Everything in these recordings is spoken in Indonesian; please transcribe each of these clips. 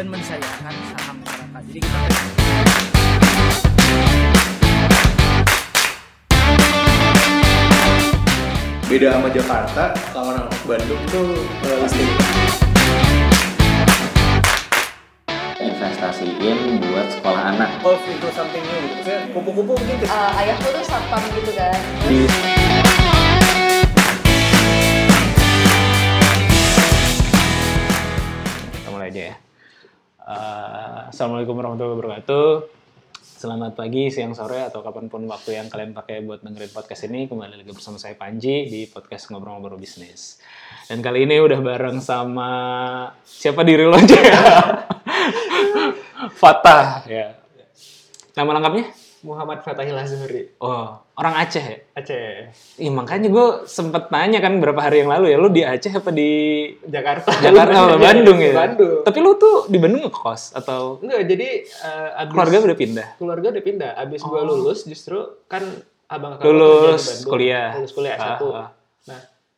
dan mensayangkan saham masyarakat. Jadi kita beda sama Jakarta kalau orang Bandung tuh eh, pasti investasiin buat sekolah anak evolve into something new gitu. Kupu-kupu mungkin ke- Eh, ayahku tuh satpam gitu kan di Kita mulai aja ya. Eh, Assalamualaikum warahmatullahi wabarakatuh. Selamat pagi, siang, sore, atau kapan pun waktu yang kalian pakai buat dengerin podcast ini. Kembali lagi bersama saya Panji di podcast Ngobrol-Ngobrol Bisnis. Dan kali ini udah bareng sama siapa diri lo aja ya? Fatah ya. Nama lengkapnya? Muhammad Fatahil Azhari Oh, orang Aceh ya? Aceh Ih, makanya gue sempet nanya kan berapa hari yang lalu ya, lu di Aceh apa di Jakarta Jakarta atau Bandung ya? Bandung Tapi lu tuh di Bandung ngekos atau enggak jadi eh, abis keluarga udah pindah? keluarga udah pindah abis gua lulus justru kan abang kakak Oh. Lulus kuliah. lulus kuliah Ah, S1 ah.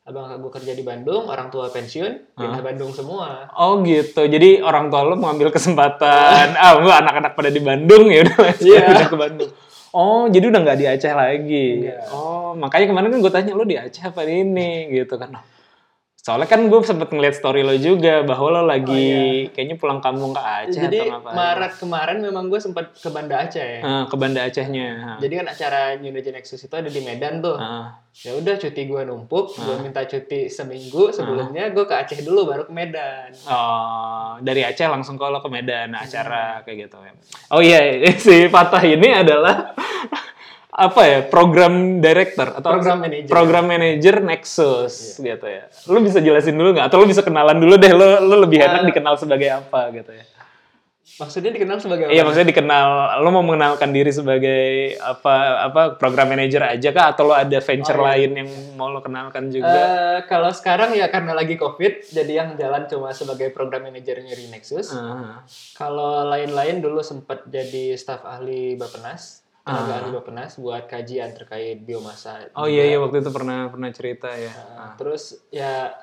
Abang gua kerja di Bandung orang tua pensiun pindah Bandung semua Oh gitu, jadi orang tua lu mengambil kesempatan, ah gua anak-anak pada di Bandung ya udah Iya. pindah ke Bandung. Oh, jadi udah nggak di Aceh lagi. Nggak. Oh, makanya kemarin kan gue tanya lu di Aceh apa ini gitu kan. Soalnya kan gue sempet ngeliat story lo juga bahwa lo lagi kayaknya pulang kampung ke Aceh Oh, jadi atau ngapain. Maret kemarin memang gue sempat ke Banda Aceh Ah, ke Banda Acehnya. jadi kan acara New Energy Nexus itu ada di Medan tuh Ah. ya udah cuti gue numpuk gue minta cuti seminggu sebelumnya gue ke Aceh dulu baru ke Medan Oh, dari Aceh langsung kalau ke Medan acara kayak gitu ya. Oh iya, si Fatah ini adalah apa ya program director atau Program manager. program manager Nexus gitu ya. Lu bisa jelasin dulu nggak? Atau lu bisa kenalan dulu deh. Lu lu lebih enak dikenal sebagai apa gitu ya? maksudnya dikenal sebagai Iya apa? maksudnya dikenal. Lu mau mengenalkan diri sebagai apa apa program manager aja kah? Atau lu ada venture lain yang mau lu kenalkan juga? Eh, kalau sekarang ya karena lagi covid jadi yang jalan cuma sebagai program manajernya di Nexus Ah. kalau lain-lain dulu sempat jadi staf ahli Bapenas tenaga ahli Bapenas buat kajian terkait biomasa Oh iya iya waktu itu pernah pernah cerita ya. Nah, terus ya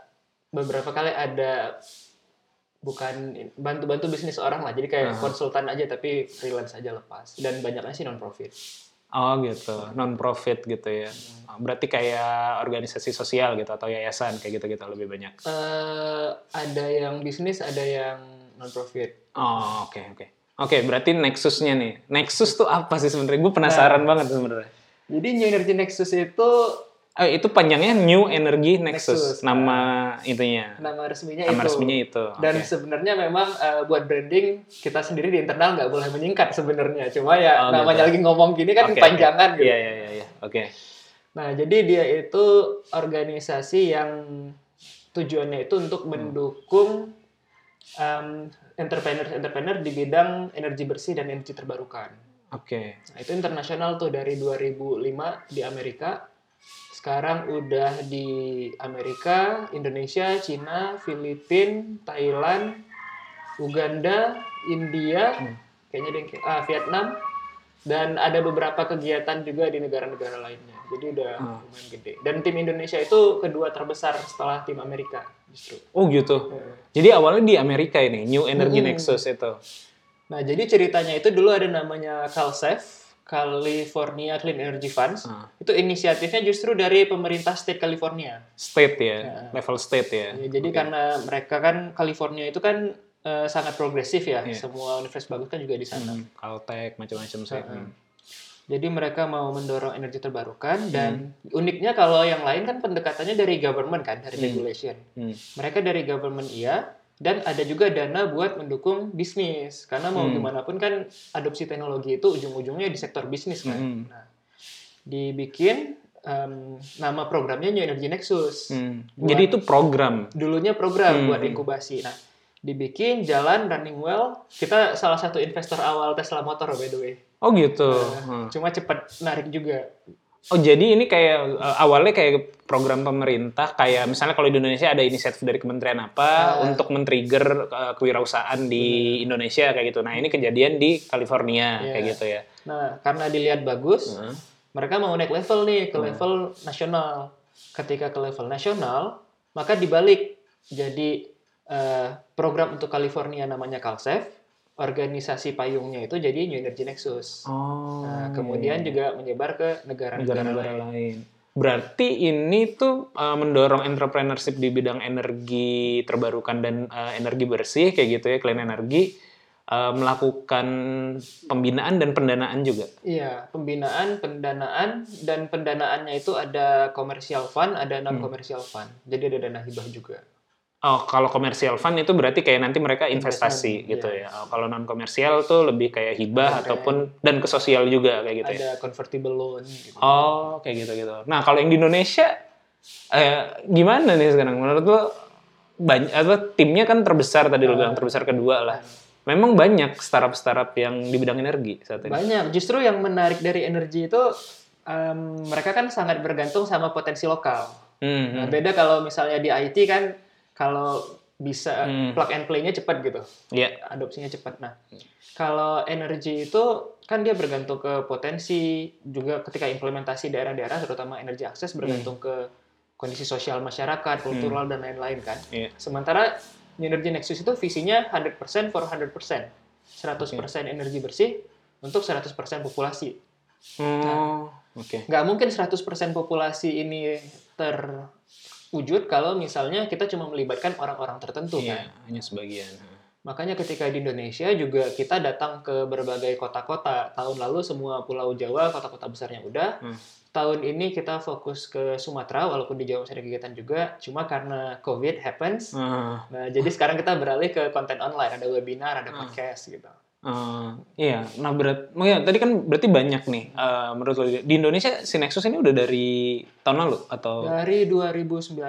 beberapa kali ada bukan bantu-bantu bisnis orang lah. Jadi kayak konsultan aja tapi freelance aja lepas. Dan banyaknya sih non profit Oh gitu, non profit gitu ya. Oh, Berarti kayak organisasi sosial gitu atau yayasan kayak gitu-gitu lebih banyak. eh ada yang bisnis ada yang non profit Oh oke oke. Oke berarti nexusnya nih. Nexus tuh apa sih sebenarnya? Gue penasaran banget sebenarnya. jadi New Energy Nexus itu Eh, itu panjangnya New Energy Nexus, Nexus. nama itunya. nama resminya Nama itu resminya itu. dan oke. sebenarnya memang eh, buat branding kita sendiri di internal nggak boleh menyingkat sebenarnya cuma ya Oh, namanya gitu. lagi ngomong gini kan oke. panjangan gitu Iya iya iya iya. Oke. Nah, jadi dia itu organisasi yang tujuannya itu untuk mendukung em, entrepreneur-entrepreneur di bidang energi bersih dan energi terbarukan. Oke. Nah, itu internasional tuh dari 2005 di Amerika. Sekarang udah di Amerika, Indonesia, Cina, Filipina, Thailand, Uganda, India, kayaknya deh, ah, Vietnam, dan ada beberapa kegiatan juga di negara-negara lainnya. Jadi udah lumayan gede. Dan tim Indonesia itu kedua terbesar setelah tim Amerika justru. Oh gitu. Jadi awalnya di Amerika ini New Energy Nexus itu. Nah, jadi ceritanya itu dulu ada namanya CalSAF, California Clean Energy Funds. Ah. Itu inisiatifnya justru dari pemerintah state California. State ya, level state ya. Ya, jadi karena mereka kan California itu kan eh, sangat progresif ya. Iya. Semua universitas bagus kan juga di sana. Hmm, Caltech macam-macam. Hmm. Jadi mereka mau mendorong energi terbarukan dan Hmm. uniknya kalau yang lain kan pendekatannya dari government kan, dari regulation. Hmm. Mereka dari government iya dan ada juga dana buat mendukung bisnis karena mau Hmm. gimana pun kan adopsi teknologi itu ujung-ujungnya di sektor bisnis kan. Hmm. Nah, dibikin em, nama programnya New Energy Nexus. Hmm. Jadi itu program. Dulunya program Hmm. buat inkubasi. Nah, dibikin jalan running well. Kita salah satu investor awal Tesla Motor by the way. Oh gitu. Hmm. Cuma cepat narik juga. Oh jadi ini kayak uh, awalnya kayak program pemerintah kayak misalnya kalau di Indonesia ada inisiatif dari kementerian apa untuk men-trigger uh, kewirausahaan di Indonesia kayak gitu. Nah ini kejadian di California Iya. kayak gitu ya. Nah, karena dilihat bagus, Hmm. mereka mau naik level nih ke level nasional. Ketika ke level nasional, maka dibalik jadi eh, program untuk California namanya CalSAVE, organisasi payungnya itu jadi New Energy Nexus. Oh. Nah, kemudian juga menyebar ke negara-negara lain. lain. Berarti ini tuh uh, mendorong entrepreneurship di bidang energi terbarukan dan uh, energi bersih kayak gitu ya, clean energy uh, melakukan pembinaan dan pendanaan juga. Iya, pembinaan, pendanaan, dan pendanaannya itu ada commercial fund, ada non commercial fund. Jadi ada dana hibah juga. Oh, kalau komersial fund itu berarti kayak nanti mereka investasi Investment, gitu iya. ya. Oh, kalau non komersial tuh lebih kayak hibah Kayak- ataupun dan ke sosial juga kayak gitu ya. Ada convertible loan gitu. Oh, kayak gitu-gitu. Nah, kalau yang di Indonesia eh, gimana nih sekarang? Menurut lo banyak apa timnya kan terbesar tadi lo bilang terbesar kedua lah. Memang banyak startup-startup yang di bidang energi saat ini. Banyak. Justru yang menarik dari energi itu em, mereka kan sangat bergantung sama potensi lokal. Hmm, Nah, hmm. beda kalau misalnya di IT kan kalau bisa Hmm. plug and play-nya cepat gitu. Iya. adopsinya cepat. Nah, kalau energi itu kan dia bergantung ke potensi juga ketika implementasi daerah-daerah terutama energi akses bergantung ke kondisi sosial masyarakat, kultural dan lain-lain kan. Iya. Sementara New Energy Nexus itu visinya 100% for 100%. 100% energi bersih untuk 100% populasi. Oh, oke. Nggak mungkin 100% populasi ini terwujud kalau misalnya kita cuma melibatkan orang-orang tertentu kan. Iya, hanya sebagian. Makanya ketika di Indonesia juga kita datang ke berbagai kota-kota. Tahun lalu semua Pulau Jawa, kota-kota besarnya udah. Hmm. Tahun ini kita fokus ke Sumatera, walaupun di Jawa masih ada kegiatan juga. Cuma karena COVID happens. Ah, Nah, jadi sekarang kita beralih ke konten online. Ada webinar, ada podcast gitu. Ah, iya, nah berat, iya, tadi kan berarti banyak nih. eh, menurut lo di Indonesia si Nexus ini udah dari tahun lalu atau Dari 2019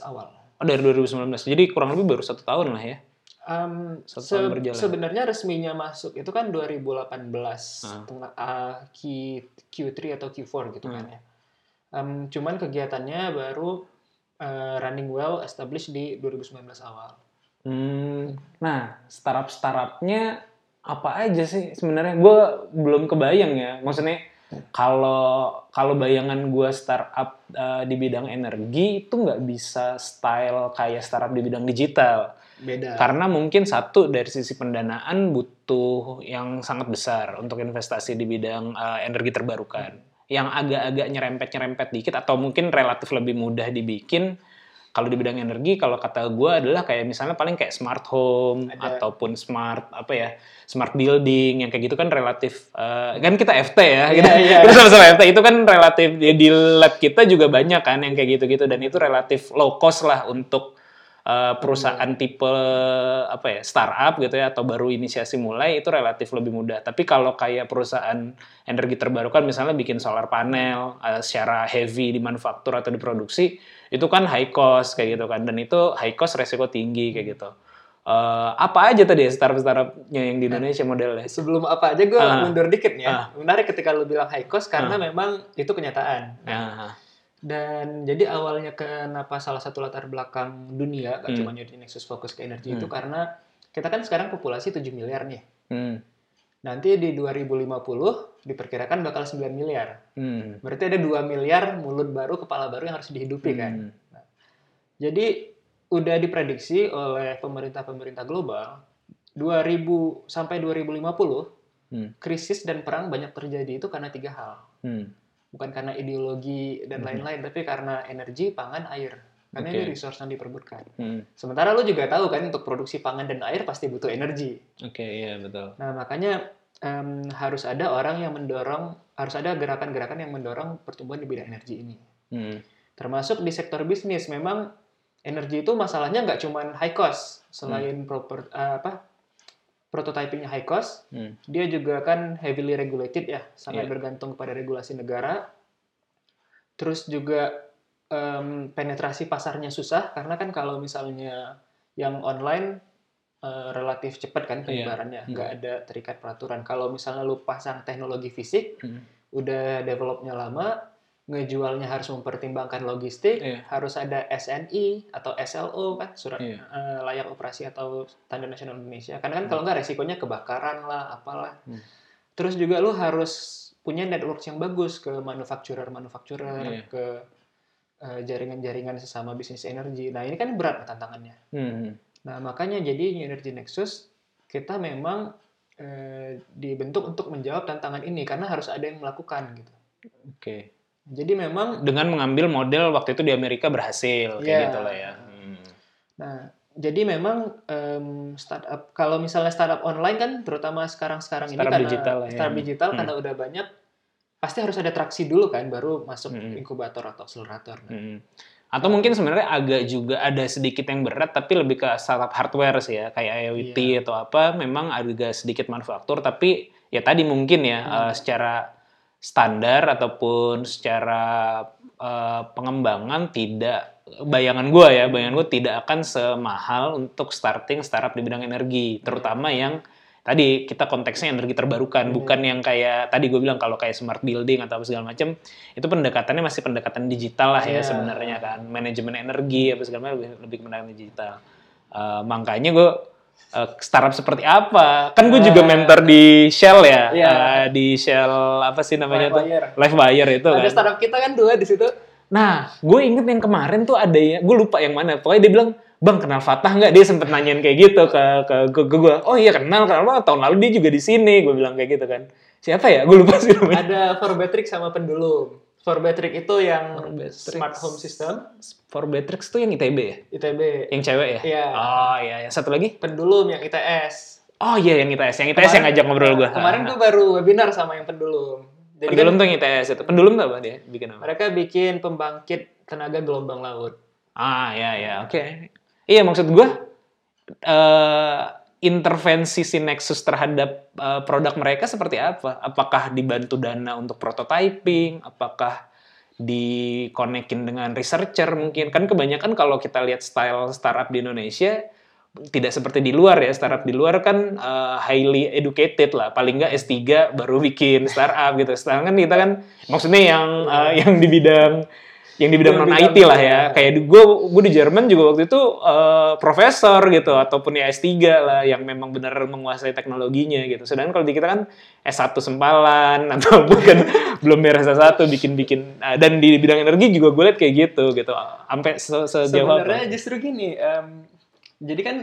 awal. oh, dari 2019. Jadi kurang lebih baru satu tahun lah ya. Um, Satu se- tahun berjalan. sebenarnya resminya masuk itu kan 2018 Ah. tengah ah, Q, Q3 atau Q4 gitu kan Hmm. ya. Um, cuman kegiatannya baru uh, running well established di 2019 awal. Hmm, nah, startup-startupnya apa aja sih sebenarnya? Gue belum kebayang ya. Maksudnya kalau kalau bayangan gue startup eh, di bidang energi itu nggak bisa style kayak startup di bidang digital. Beda. Karena mungkin satu dari sisi pendanaan butuh yang sangat besar untuk investasi di bidang eh, energi terbarukan. Yang agak-agak nyerempet-nyerempet dikit atau mungkin relatif lebih mudah dibikin kalau di bidang energi kalau kata gue adalah kayak misalnya paling kayak smart home Ada. ataupun smart apa ya smart building yang kayak gitu kan relatif eh, kan kita FT ya. Iya, kita, iya. kita sama-sama FT itu kan relatif ya, di lab kita juga banyak kan yang kayak gitu-gitu. Dan itu relatif low cost lah untuk eh, perusahaan tipe apa ya startup gitu ya atau baru inisiasi mulai itu relatif lebih mudah. Tapi kalau kayak perusahaan energi terbarukan misalnya bikin solar panel eh, secara heavy di manufaktur atau diproduksi itu kan high cost kayak gitu kan dan itu high cost resiko tinggi kayak gitu Eh, apa aja tadi ya startup-startupnya yang di Indonesia modelnya Sebelum apa aja gue Ah. mundur dikit nih ya. Ah. Menarik ketika lu bilang high cost karena memang itu kenyataan. Nah, Dan jadi awalnya kenapa salah satu latar belakang dunia, gak Hmm. cuma Nexus fokus ke energi itu karena kita kan sekarang populasi 7 miliar nih. hmm, Nanti di 2050 diperkirakan bakal 9 miliar. hmm, Berarti ada 2 miliar mulut baru, kepala baru yang harus dihidupi kan. hmm, Jadi udah diprediksi oleh pemerintah-pemerintah global 2000 sampai 2050 hmm, krisis dan perang banyak terjadi itu karena tiga hal. hmm. Bukan karena ideologi dan lain-lain, tapi karena energi, pangan, air. Karena Oke. ini resource yang diperbutkan. hmm. Sementara lu juga tahu kan untuk produksi pangan dan air pasti butuh energi. Oke, iya betul. Nah, makanya em, harus ada orang yang mendorong, harus ada gerakan-gerakan yang mendorong pertumbuhan di bidang energi ini. Hmm, Termasuk di sektor bisnis, memang energi itu masalahnya nggak cuma high cost. Selain proper, eh, apa prototypingnya high cost, hmm, dia juga kan heavily regulated ya, sangat Iya. bergantung kepada regulasi negara. Terus juga em, penetrasi pasarnya susah karena kan kalau misalnya yang online eh, relatif cepat kan Iya. penyebarannya, Hmm. nggak ada terikat peraturan. Kalau misalnya lu pasang teknologi fisik, hmm. udah developnya lama, ngejualnya harus mempertimbangkan logistik, Iya. harus ada SNI atau SLO kan surat Iya. eh, layak operasi atau tanda nasional Indonesia. Karena kan kalau nggak resikonya kebakaran lah, apalah. Hmm. Terus juga lu harus punya network yang bagus ke manufacturer-manufacturer, Iya. ke eh, jaringan-jaringan sesama bisnis energi. Nah ini kan berat tantangannya. Hmm, Nah, makanya jadi New Energy Nexus kita memang eh, dibentuk untuk menjawab tantangan ini karena harus ada yang melakukan gitu. Oke. Jadi memang Dengan mengambil model waktu itu di Amerika berhasil kayak Iya. gitu lah ya. Hmm. nah jadi memang em, startup kalau misalnya startup online kan terutama sekarang-sekarang ini karena digital ya. startup digital Hmm. karena udah banyak pasti harus ada traksi dulu kan baru masuk Hmm. inkubator atau akselerator. Nah, Hmm. Atau mungkin sebenarnya agak juga ada sedikit yang berat tapi lebih ke startup hardware sih ya kayak IoT Iya. atau apa memang agak sedikit manufaktur tapi ya tadi mungkin ya Hmm. eh, secara standar ataupun secara eh, pengembangan tidak bayangan gue ya bayangan gue tidak akan semahal untuk starting startup di bidang energi terutama yang tadi kita konteksnya energi terbarukan Hmm. bukan yang kayak tadi gue bilang kalau kayak smart building atau apa segala macam itu pendekatannya masih pendekatan digital lah ya Iya. sebenarnya kan manajemen energi apa segala macam lebih, lebih ke pendekatan digital Eh, makanya gue eh, startup seperti apa kan gue juga Ah. mentor di Shell ya Iya. Eh, di Shell apa sih namanya tuh Live Live Buyer itu ada kan startup kita kan dua di situ. Nah, gue inget yang kemarin tuh ada ya, gue lupa yang mana. Pokoknya dia bilang, bang kenal Fatah nggak? Dia sempet nanyain kayak gitu ke ke, ke, ke gue. Oh iya kenal, kenal. Tahun lalu dia juga di sini. Gue bilang kayak gitu kan. Siapa ya? Gue lupa sih namanya. Ada Forbetrix sama Pendulum. Forbetrix itu yang Forbetrix. smart home system, Forbetrix tuh yang ITB ya? ITB. Yang cewek ya? Iya. Oh iya, iya. Satu lagi? Pendulum yang ITS. Oh iya yang ITS. Yang ITS yang ngajak ngobrol gue. Kemarin gue baru webinar sama yang Pendulum. Jadi Pendulum kan tuh yang ITS itu. Pendulum tuh apa dia? Bikin apa? mereka bikin pembangkit tenaga gelombang laut. Ah ya ya oke. Iya maksud gue eh intervensi si Nexus terhadap eh, produk mereka seperti apa? Apakah dibantu dana untuk prototyping? Apakah dikonekin dengan researcher mungkin? Kan kebanyakan kalau kita lihat style startup di Indonesia tidak seperti di luar ya startup di luar kan eh, highly educated lah paling nggak S3 baru bikin startup gitu sedangkan kita kan maksudnya yang eh, yang di bidang yang di bidang non IT lah ya. kayak gue gue di Jerman juga waktu itu eh, profesor gitu ataupun ya S3 lah yang memang benar menguasai teknologinya gitu. Sedangkan kalau di kita kan S1 sempalan atau bukan belum beres S1 bikin-bikin Nah, dan di bidang energi juga gue lihat kayak gitu gitu. Sampai se sejauh apa? Sebenarnya justru gini, em, jadi kan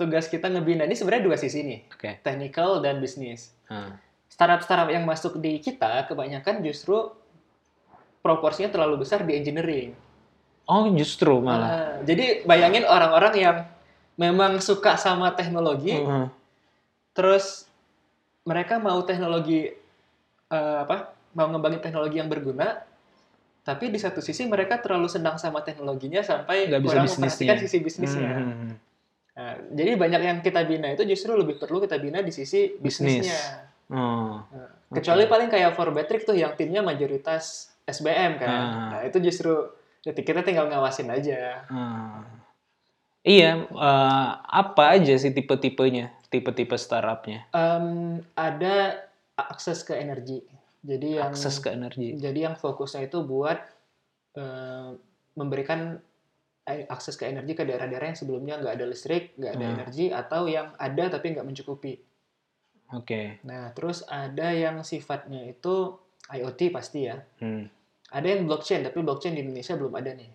tugas kita ngebina ini sebenarnya dua sisi nih, oke. Technical dan bisnis. Nah. Startup-startup yang masuk di kita kebanyakan justru proporsinya terlalu besar di engineering. oh justru malah Ah, jadi bayangin orang-orang yang memang suka sama teknologi, Heeh. terus mereka mau teknologi eh, apa? Mau ngembangin teknologi yang berguna, tapi di satu sisi mereka terlalu senang sama teknologinya sampai Nggak bisa kurang bisnisnya. memperhatikan sisi bisnisnya. Hmm. Nah, jadi banyak yang kita bina itu justru lebih perlu kita bina di sisi Bisnis. bisnisnya. Oh. Nah, kecuali paling kayak Forbetric tuh yang timnya mayoritas SBM kan. Ah. Nah, itu justru jadi kita tinggal ngawasin aja. Ah. Iya, eh, apa aja sih tipe-tipenya, tipe-tipe startupnya? Em, ada akses ke energi. Jadi yang Akses ke energi. jadi yang fokusnya itu buat eh, memberikan eh, akses ke energi ke daerah-daerah yang sebelumnya nggak ada listrik, nggak ada Hmm. energi, atau yang ada tapi nggak mencukupi. Oke. Nah, terus ada yang sifatnya itu IoT pasti ya. Hmm. Ada yang blockchain, tapi blockchain di Indonesia belum ada nih.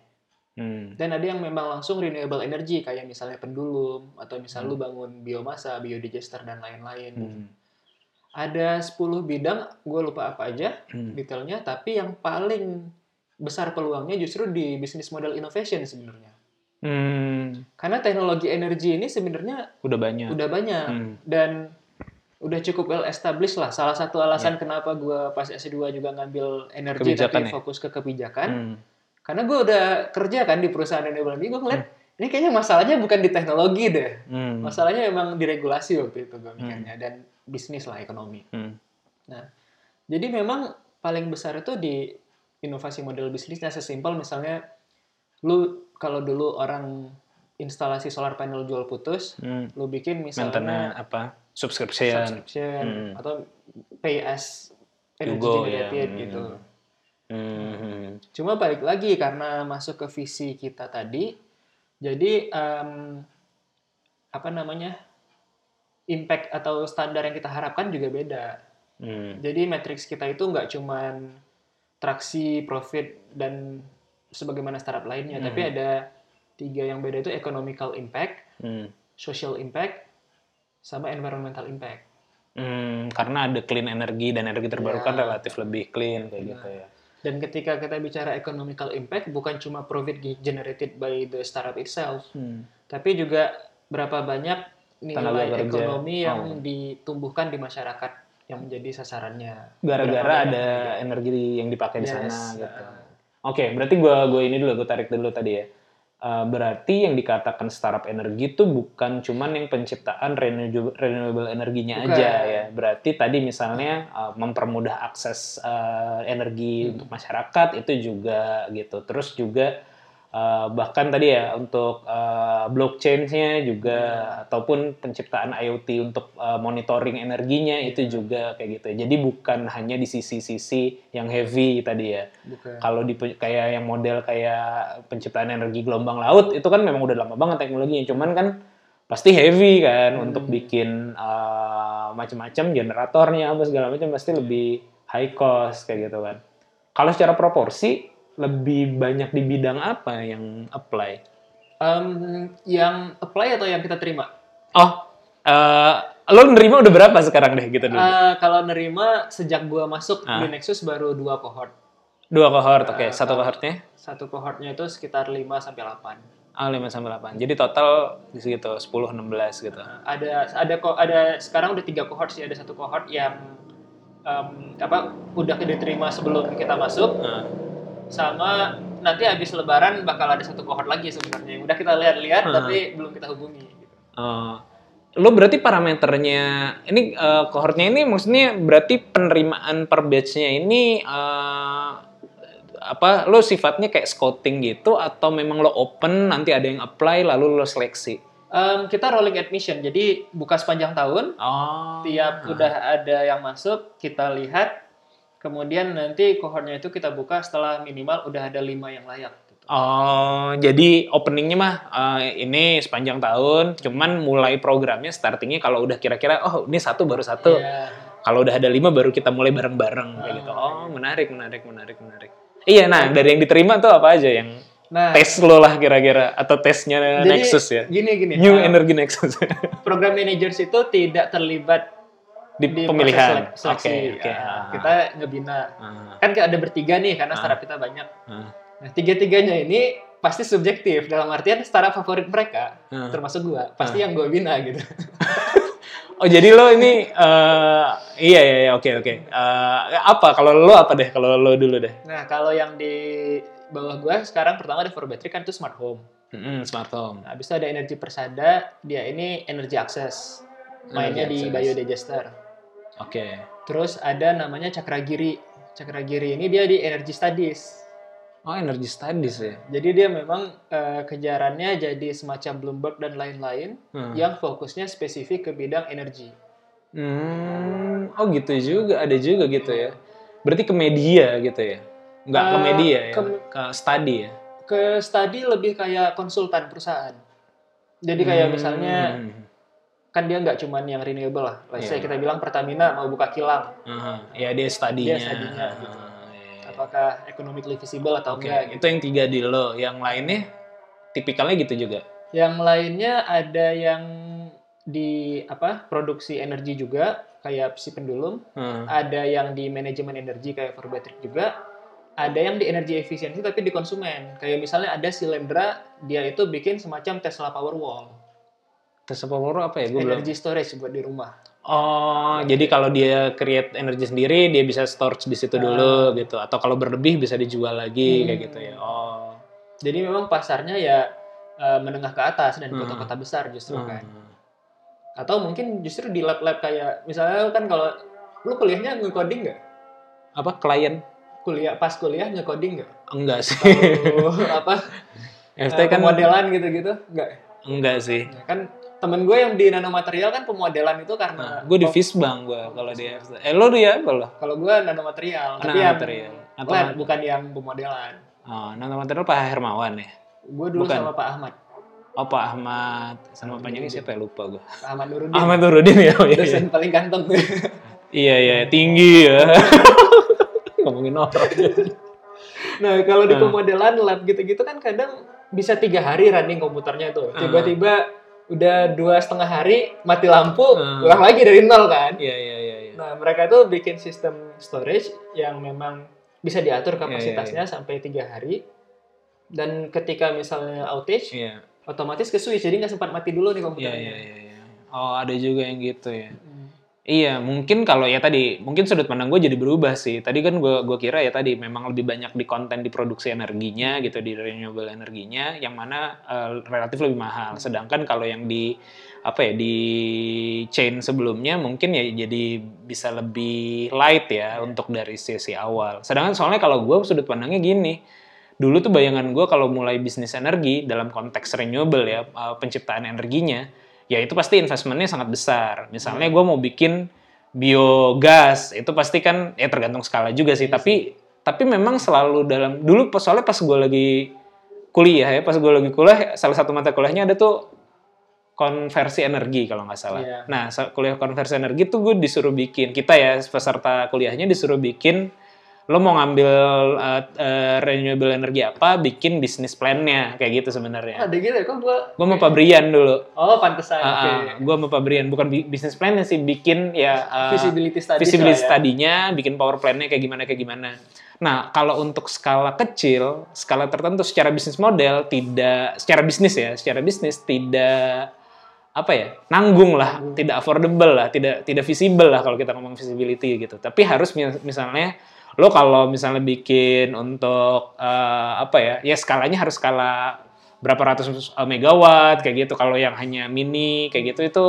Hmm. Dan ada yang memang langsung renewable energy, kayak misalnya pendulum, atau misal Hmm. lu bangun biomasa, biodigester, dan lain-lain. Hmm. Ada 10 bidang, gue lupa apa aja Hmm. detailnya, tapi yang paling besar peluangnya justru di business model innovation sebenarnya. Hmm. Karena teknologi energi ini sebenarnya Udah banyak. udah banyak Hmm. dan udah cukup well established lah. Salah satu alasan kenapa gue pas S2 juga ngambil energi Kebijakan tapi ya? fokus ke kebijakan. Hmm. Karena gue udah kerja kan di perusahaan renewable energy, gue ngeliat ini kayaknya masalahnya bukan di teknologi deh. Hmm. Masalahnya emang di regulasi waktu itu gue mikirnya dan bisnis lah ekonomi. Hmm. Jadi memang paling besar itu di inovasi model bisnisnya sesimpel misalnya lu kalau dulu orang instalasi solar panel jual putus, Hmm. lu bikin misalnya Maintenance apa? Subscription. subscription Hmm. atau pay as energy generated Hmm. gitu. Hmm. Cuma balik lagi karena masuk ke visi kita tadi, jadi em, apa namanya impact atau standar yang kita harapkan juga beda. Hmm. Jadi matriks kita itu nggak cuman traksi, profit dan sebagaimana startup lainnya, Hmm. tapi ada tiga yang beda itu economical impact, Hmm. social impact, sama environmental impact. Hmm, karena ada clean energy dan energi terbarukan Ya. relatif lebih clean kayak gitu ya. Dan ketika kita bicara economical impact, bukan cuma profit generated by the startup itself, Hmm. tapi juga berapa banyak nilai ekonomi yang Oh. ditumbuhkan di masyarakat yang menjadi sasarannya. Gara-gara ada energi yang dipakai di Yes. sana gitu. Oke, berarti gua gue ini dulu gue tarik dulu tadi ya. Eh, berarti yang dikatakan startup energi itu bukan cuman yang penciptaan renewable, renewable energinya Bukan. aja ya. Berarti tadi misalnya eh, mempermudah akses eh, energi Hmm. untuk masyarakat itu juga gitu. Terus juga eh, bahkan tadi ya untuk eh, blockchain-nya juga ataupun penciptaan IoT untuk eh, monitoring energinya itu juga kayak gitu. Jadi bukan hanya di sisi-sisi yang heavy tadi ya. Bukan. Kalau di kayak yang model kayak penciptaan energi gelombang laut itu kan memang udah lama banget teknologinya. Cuman kan pasti heavy kan untuk bikin uh, macam-macam generatornya apa segala macam pasti lebih high cost kayak gitu kan. Kalau secara proporsi lebih banyak di bidang apa yang apply? Em, yang apply atau yang kita terima? Oh, uh, lo nerima udah berapa sekarang deh gitu dulu? Eh, kalau nerima sejak gua masuk Ah. di Nexus baru dua cohort. Dua cohort, oke. uh, Satu kalau- cohortnya? Satu cohortnya itu sekitar 5 sampai 8. Ah, 5 sampai 8. Jadi total di segitu 10 16 gitu. Ada ada kok ada sekarang udah tiga cohort sih, ada satu cohort yang em, apa udah diterima sebelum kita masuk Nah. Sama nanti habis lebaran bakal ada satu cohort lagi sebenarnya. Udah kita lihat-lihat Ah. tapi belum kita hubungi gitu. Oh. lo berarti parameternya ini eh, cohortnya ini maksudnya berarti penerimaan per batch-nya ini eh, apa lo sifatnya kayak scouting gitu atau memang lo open nanti ada yang apply lalu lo seleksi? Em, kita rolling admission, jadi buka sepanjang tahun, Oh. tiap udah ada yang masuk kita lihat, kemudian nanti cohortnya itu kita buka setelah minimal udah ada lima yang layak. gitu. Oh, jadi openingnya mah eh, ini sepanjang tahun, cuman mulai programnya startingnya kalau udah kira-kira oh ini satu baru satu, Iya. kalau udah ada lima baru kita mulai bareng-bareng kayak gitu. Oh menarik, menarik, menarik, menarik. Iya, nah dari yang diterima tuh apa aja yang Nah, tes lo lah kira-kira atau tesnya jadi Nexus ya? Gini gini. New eh, Energy Nexus program managers itu tidak terlibat di, di pemilihan. proses selek- Oke, seleksi. oke. Ya, ah, kita ngebina. ah, Kan ada bertiga nih karena Ah. startup kita banyak. ah, Nah, tiga-tiganya ini pasti subjektif dalam artian startup favorit mereka, ah. termasuk gua, pasti yang gua bina gitu. Oh jadi lo ini eh, iya iya iya, oke oke. Eh, apa kalau lo apa deh kalau lo dulu deh? Nah, kalau yang di bawah gua sekarang pertama ada for battery kan itu smart home. Mm-mm, smart home. Nah, habis itu ada energi persada, dia ini energy access. Mainnya di biodigester. Oke. Terus ada namanya Cakragiri. Cakragiri ini dia di energy studies. Oh energy studies ya. Jadi dia memang eh, kejarannya jadi semacam Bloomberg dan lain-lain Hmm. yang fokusnya spesifik ke bidang energi. Hmm, oh gitu juga, ada juga gitu ya. Berarti ke media gitu ya? Nggak ke Eh, media ya, ke- ke study ya? Ke study lebih kayak konsultan perusahaan. Jadi kayak Hmm. misalnya kan dia nggak cuman yang renewable lah. Let's say Iya. kita bilang Pertamina mau buka kilang, Aha, ya dia studinya. Dia studinya, gitu. Ah, iya, apakah economically visible atau Oke, enggak? gitu. itu yang tiga di lo. Yang lainnya tipikalnya gitu juga. Yang lainnya ada yang di apa produksi energi juga kayak si pendulum, Hmm. ada yang di manajemen energi kayak battery juga, ada yang di energi efisiensi tapi di konsumen. Kayak misalnya ada Silendra, dia itu bikin semacam Tesla Powerwall, Tes apa Power apa ya? Belum. energy storage buat di rumah. Oh, jadi kalau dia create energi sendiri, dia bisa storage di situ dulu gitu. Atau kalau berlebih bisa dijual lagi Hmm. kayak gitu ya. Oh. Jadi memang pasarnya ya eh, menengah ke atas dan Hmm. kota-kota besar justru Hmm. kan. Atau mungkin justru di lab-lab kayak misalnya kan kalau lu kuliahnya nge-coding nggak? Apa klien? Kuliah pas kuliah nge-coding nggak? Enggak sih. Atau apa? FT eh, kan pemodelan gitu-gitu nggak? enggak sih. Ya kan temen gue yang di nanomaterial kan pemodelan itu karena gue di Fisbang gue kalau di. Eh lo dia apa lo? kalau gue nanomaterial tapi Nanomaterial. yang Atau lab bukan yang pemodelan. oh, nanomaterial Pak Hermawan ya? Gue dulu Bukan. sama Pak Ahmad, Oh Pak Ahmad. Sama panjangnya siapa ya? Lupa gue. Ahmad Nurudin, Ahmad Nurudin ya? Oh, iya, iya. dosen paling ganteng. iya, iya. Tinggi ya. Ngomongin orang. nah kalau di Hmm. pemodelan lab gitu-gitu kan kadang bisa tiga hari running komputernya tuh. Tiba-tiba udah dua setengah hari mati lampu Hmm. ulang lagi dari nol kan Iya iya iya. iya. nah mereka tuh bikin sistem storage yang memang bisa diatur Iya, iya, kapasitasnya sampai tiga hari dan ketika misalnya outage Iya otomatis ke switch jadi nggak sempat mati dulu nih komputernya iya iya. iya. Oh ada juga yang gitu ya. Hmm. Iya, mungkin kalau ya tadi, mungkin sudut pandang gue jadi berubah sih. Tadi kan gue gua kira ya tadi memang lebih banyak di konten di produksi energinya gitu, di renewable energinya, yang mana eh, relatif lebih mahal. Sedangkan kalau yang di apa ya di chain sebelumnya mungkin ya jadi bisa lebih light ya untuk dari sisi awal. Sedangkan soalnya kalau gue sudut pandangnya gini, dulu tuh bayangan gue kalau mulai bisnis energi dalam konteks renewable ya eh, penciptaan energinya ya itu pasti investmentnya sangat besar misalnya gue mau bikin biogas itu pasti kan ya tergantung skala juga sih tapi tapi memang selalu dalam dulu soalnya pas gue lagi kuliah ya pas gue lagi kuliah salah satu mata kuliahnya ada tuh konversi energi kalau nggak salah. Iya. Nah kuliah konversi energi tuh gue disuruh bikin kita ya peserta kuliahnya disuruh bikin lo mau ngambil uh, uh, renewable energi apa, bikin bisnis plan-nya kayak gitu sebenarnya. ada gitu ya kok gua Gue mau Pabrian dulu. oh pantesan oke Ah, gue mau Pabrian bukan bi- bisnis plan-nya sih bikin ya uh, visibility studies visibility lah ya. study-nya, bikin power plan-nya kayak gimana kayak gimana. Nah, kalau untuk skala kecil, skala tertentu secara bisnis model tidak secara bisnis ya, secara bisnis tidak apa ya nanggung lah, tidak affordable lah, tidak tidak visible lah kalau kita ngomong visibility gitu. Tapi harus mis- misalnya lo kalau misalnya bikin untuk eh, apa ya, ya skalanya harus skala berapa ratus megawatt kayak gitu. Kalau yang hanya mini kayak gitu itu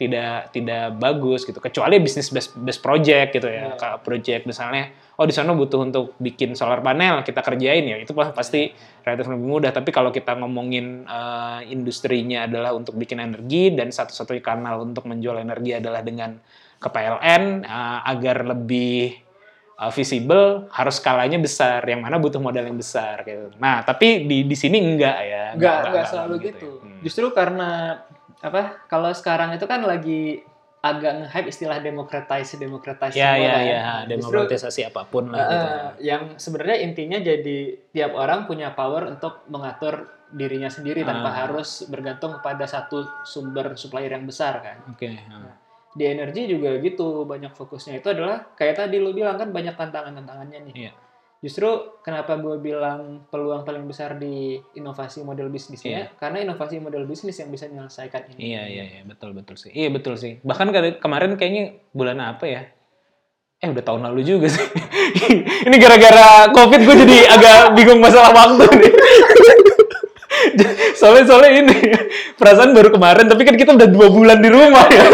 tidak tidak bagus gitu. Kecuali bisnis best best project gitu ya, kayak project misalnya oh di sana butuh untuk bikin solar panel kita kerjain ya itu pa- pasti relatif lebih mudah. Tapi kalau kita ngomongin eh, industrinya adalah untuk bikin energi dan satu-satunya kanal untuk menjual energi adalah dengan ke PLN eh, agar lebih uh, visible harus skalanya besar yang mana butuh modal yang besar gitu. Nah, tapi di di sini enggak ya. nggak nggak selalu gitu gitu, ya. Hmm. justru karena apa kalau sekarang itu kan lagi agak nge-hype istilah Ya, ya, kan. ya, Justru, demokratisasi apa pun lah gitu. eh, yang sebenarnya intinya jadi tiap orang punya power untuk mengatur dirinya sendiri tanpa Ah. harus bergantung kepada satu sumber supplier yang besar kan Oke. nah. Di energi juga gitu banyak fokusnya itu adalah kayak tadi lu bilang kan banyak tantangan-tantangannya nih Iya. justru kenapa gue bilang peluang paling besar di inovasi model bisnisnya karena inovasi model bisnis yang bisa menyelesaikan ini Iya, iya, iya, betul, betul sih. Iya, betul sih. Bahkan kemarin kayaknya bulan apa ya? Eh, udah tahun lalu juga sih. Ini gara-gara COVID gue jadi agak bingung masalah waktu nih. soalnya soalnya ini perasaan baru kemarin, tapi kan kita udah dua bulan di rumah ya.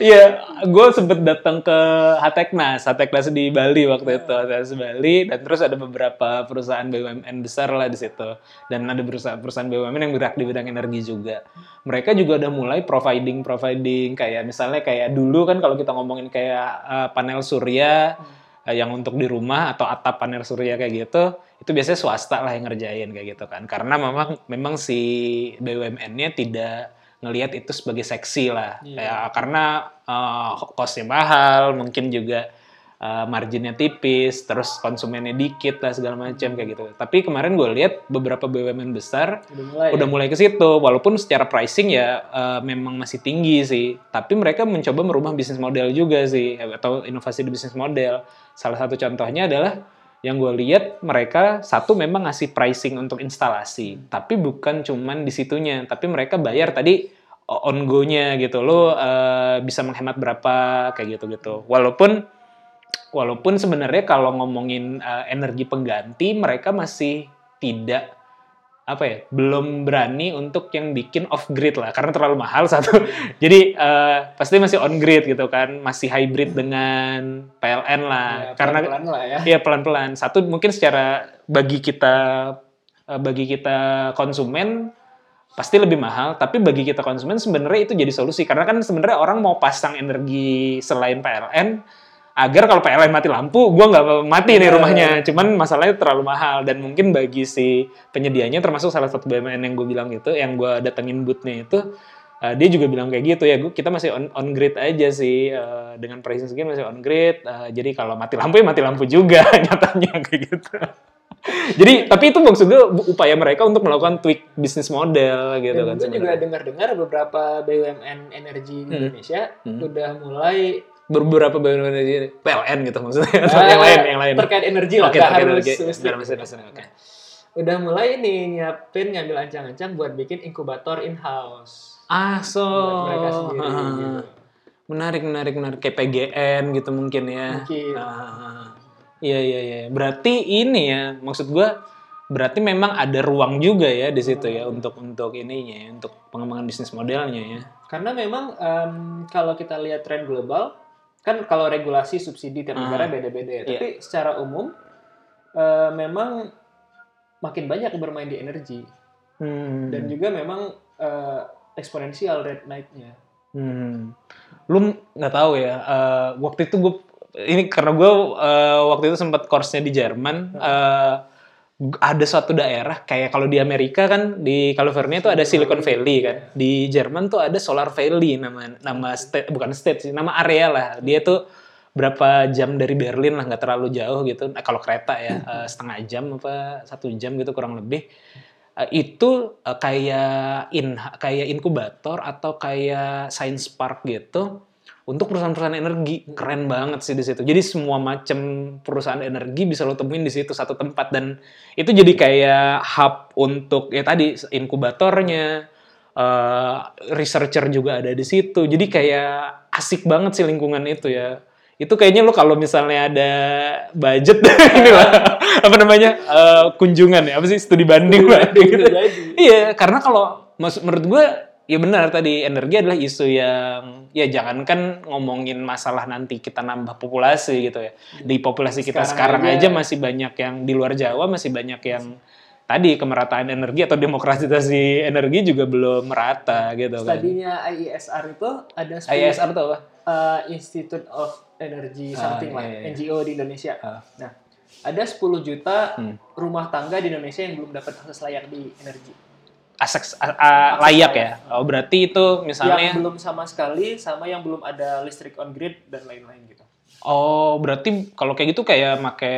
Iya, gue sempet datang ke Hateknas, Hateknas di Bali waktu itu, Hateknas Bali, dan terus ada beberapa perusahaan BUMN besar lah di situ, dan ada perusahaan-perusahaan BUMN yang bergerak di bidang energi juga. Mereka juga udah mulai providing providing kayak misalnya kayak dulu kan kalau kita ngomongin kayak eh, panel surya eh, yang untuk di rumah atau atap panel surya kayak gitu, itu biasanya swasta lah yang ngerjain kayak gitu kan, karena memang memang si BUMN-nya tidak ngelihat itu sebagai seksi lah. Iya. ya karena uh, costnya mahal mungkin juga uh, marginnya tipis terus konsumennya dikit lah segala macam kayak gitu. Tapi kemarin gue lihat beberapa BUMN besar udah mulai udah ya? mulai ke situ. Walaupun secara pricing ya uh, memang masih tinggi sih. Tapi mereka mencoba merubah bisnis model juga sih atau inovasi di bisnis model. Salah satu contohnya adalah yang gue lihat mereka satu memang ngasih pricing untuk instalasi tapi bukan cuman di situnya tapi mereka bayar tadi on go-nya gitu. Lo uh, bisa menghemat berapa kayak gitu gitu walaupun walaupun sebenarnya kalau ngomongin uh, energi pengganti mereka masih tidak apa ya belum berani untuk yang bikin off grid lah karena terlalu mahal satu. Jadi eh, pasti masih on grid gitu kan masih hybrid dengan PLN lah. Ya, karena pelan-pelan lah ya. Iya pelan-pelan. Satu mungkin secara bagi kita eh, bagi kita konsumen pasti lebih mahal, tapi bagi kita konsumen sebenarnya itu jadi solusi. Karena kan sebenarnya orang mau pasang energi selain PLN agar kalau PLN mati lampu, gua nggak mati nih Iya. rumahnya. Cuman masalahnya terlalu mahal dan mungkin bagi si penyedianya termasuk salah satu BUMN yang gue bilang itu, yang gue datengin boothnya itu Uh, dia juga bilang kayak gitu ya, gua- kita masih on, on grid aja sih uh, dengan pricing segini masih on grid. uh, jadi kalau mati lampu ya mati lampu juga nyatanya kayak gitu. Jadi tapi itu maksud gue upaya mereka untuk melakukan tweak bisnis model gitu Dan kan gue juga dengar-dengar beberapa BUMN energi Hmm. Indonesia Hmm. udah mulai Beberapa BUMN energi PLN gitu maksudnya atau Ah, yang lain yang lain. terkait energi lah, Oke, nggak terkait energi. oke. Udah mulai nih nyiapin ngambil ancang-ancang buat bikin inkubator in-house. Ah, so mereka sendiri ah, gitu. menarik menarik menarik kayak PGN gitu mungkin ya. Mungkin. Ah, Iya iya iya. Berarti ini ya maksud gua berarti memang ada ruang juga ya di situ ya untuk untuk ininya ya, untuk pengembangan bisnis modelnya ya. Karena memang em, kalau kita lihat tren global, kan kalau regulasi subsidi tiap Ah. negara beda-beda ya. Iya. Tapi secara umum eh, memang makin banyak bermain di energi Hmm. dan juga memang eh, eksponensial rate naiknya. Hmm. Lu nggak tahu ya, eh, waktu itu gue, ini karena gue eh, waktu itu sempat course-nya di Jerman, eh, ada suatu daerah, kayak kalau di Amerika kan, di California itu ada Silicon Valley kan, di Jerman tuh ada Solar Valley, nama nama state, bukan state sih, nama area lah, dia tuh berapa jam dari Berlin lah, nggak terlalu jauh gitu, Nah, kalau kereta ya, eh, setengah jam apa satu jam gitu kurang lebih, Eh, itu eh, kayak in kayak inkubator atau kayak science park gitu untuk perusahaan-perusahaan energi keren banget sih di situ. Jadi semua macam perusahaan energi bisa lo temuin di situ satu tempat dan itu jadi kayak hub untuk ya tadi inkubatornya, eh, researcher juga ada di situ. Jadi kayak asik banget sih lingkungan itu ya. Itu kayaknya lo kalau misalnya ada budget ini lah apa namanya eh, kunjungan ya apa sih studi banding banding gitu. Iya, karena kalau menurut gue ya benar tadi energi adalah isu yang ya jangankan ngomongin masalah nanti kita nambah populasi gitu ya. Di populasi kita sekarang, Sekarang aja aja masih banyak yang di luar Jawa masih banyak yang tadi kemerataan energi atau demokratisasi energi juga belum merata gitu kan. Studinya IESR itu ada 10 ISR tuh apa? eh, Institute of Energy Ah, something lah, iya, iya. NGO di Indonesia. Ah. Nah, ada 10 juta Hmm. rumah tangga di Indonesia yang belum dapat akses layak di energi. Akses a- a- layak ya. Oh, berarti itu misalnya Yang belum sama sekali sama yang belum ada listrik on grid dan lain-lain gitu. Oh, berarti kalau kayak gitu kayak make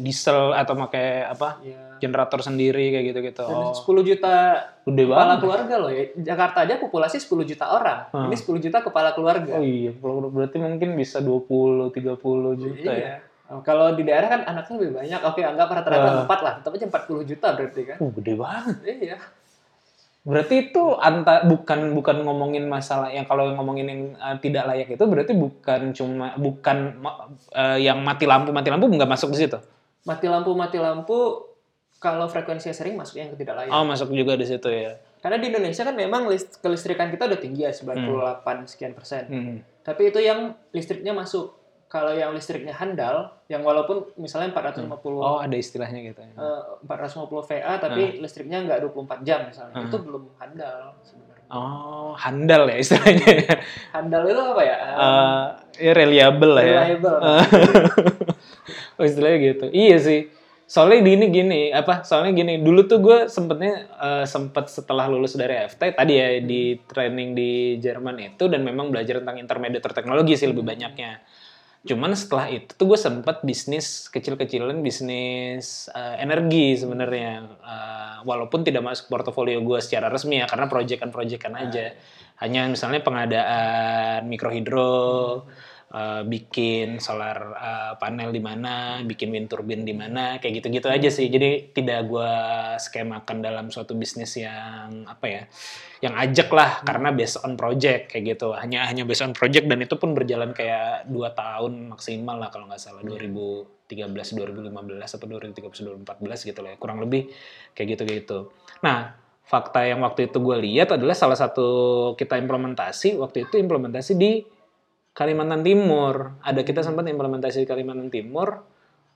diesel atau make apa? Ya. generator sendiri kayak gitu-gitu. Oh, 10 juta gede kepala banget. keluarga loh ya. Jakarta aja populasi 10 juta orang. Hmm. Ini 10 juta kepala keluarga. Oh iya, berarti mungkin bisa 20 30 juta ya. Iya. Oh, Kalau di daerah kan anaknya lebih banyak. Oke, anggap rata-rata 4 lah. Tetap aja 40 juta berarti kan. Uh, gede banget. Iya. Berarti itu anta bukan bukan ngomongin masalah yang kalau ngomongin yang uh, tidak layak itu berarti bukan cuma bukan uh, yang mati lampu mati lampu nggak masuk di situ. Mati lampu mati lampu kalau frekuensinya sering masuk yang tidak layak. Oh, masuk juga di situ ya. Karena di Indonesia kan memang list, kelistrikan kita udah tinggi ya 98 sekian persen. Hmm. Tapi itu yang listriknya masuk. Kalau yang listriknya handal, yang walaupun misalnya 450 Oh, ada istilahnya gitu ya. eh, 450 VA tapi listriknya nggak 24 jam misalnya. Hmm. Itu belum handal sebenarnya. Oh, handal ya istilahnya. ya. Handal itu apa ya? Eh, Eh, ya reliable lah ya. reliable. oh istilahnya gitu. Iya sih. Soalnya gini gini apa? Soalnya gini. Dulu tuh gue sempetnya eh, sempet setelah lulus dari FT tadi ya di training di Jerman itu dan memang belajar tentang intermediator teknologi sih lebih banyaknya. Cuman setelah itu tuh gue sempet bisnis kecil-kecilan bisnis eh, energi sebenarnya. Eh, walaupun tidak masuk portofolio gue secara resmi ya karena proyekan-proyekan aja. Hanya misalnya pengadaan mikrohidro, eh, bikin solar eh, panel di mana, bikin wind turbine di mana, kayak gitu-gitu aja sih. Jadi tidak gue skemakan dalam suatu bisnis yang apa ya, yang ajak lah karena based on project kayak gitu. Hanya hanya based on project dan itu pun berjalan kayak dua tahun maksimal lah kalau nggak salah 2013, 2015 atau 2013, 2014 gitu lah ya. Kurang lebih kayak gitu gitu. Nah fakta yang waktu itu gue lihat adalah salah satu kita implementasi waktu itu implementasi di Kalimantan Timur. Ada kita sempat implementasi di Kalimantan Timur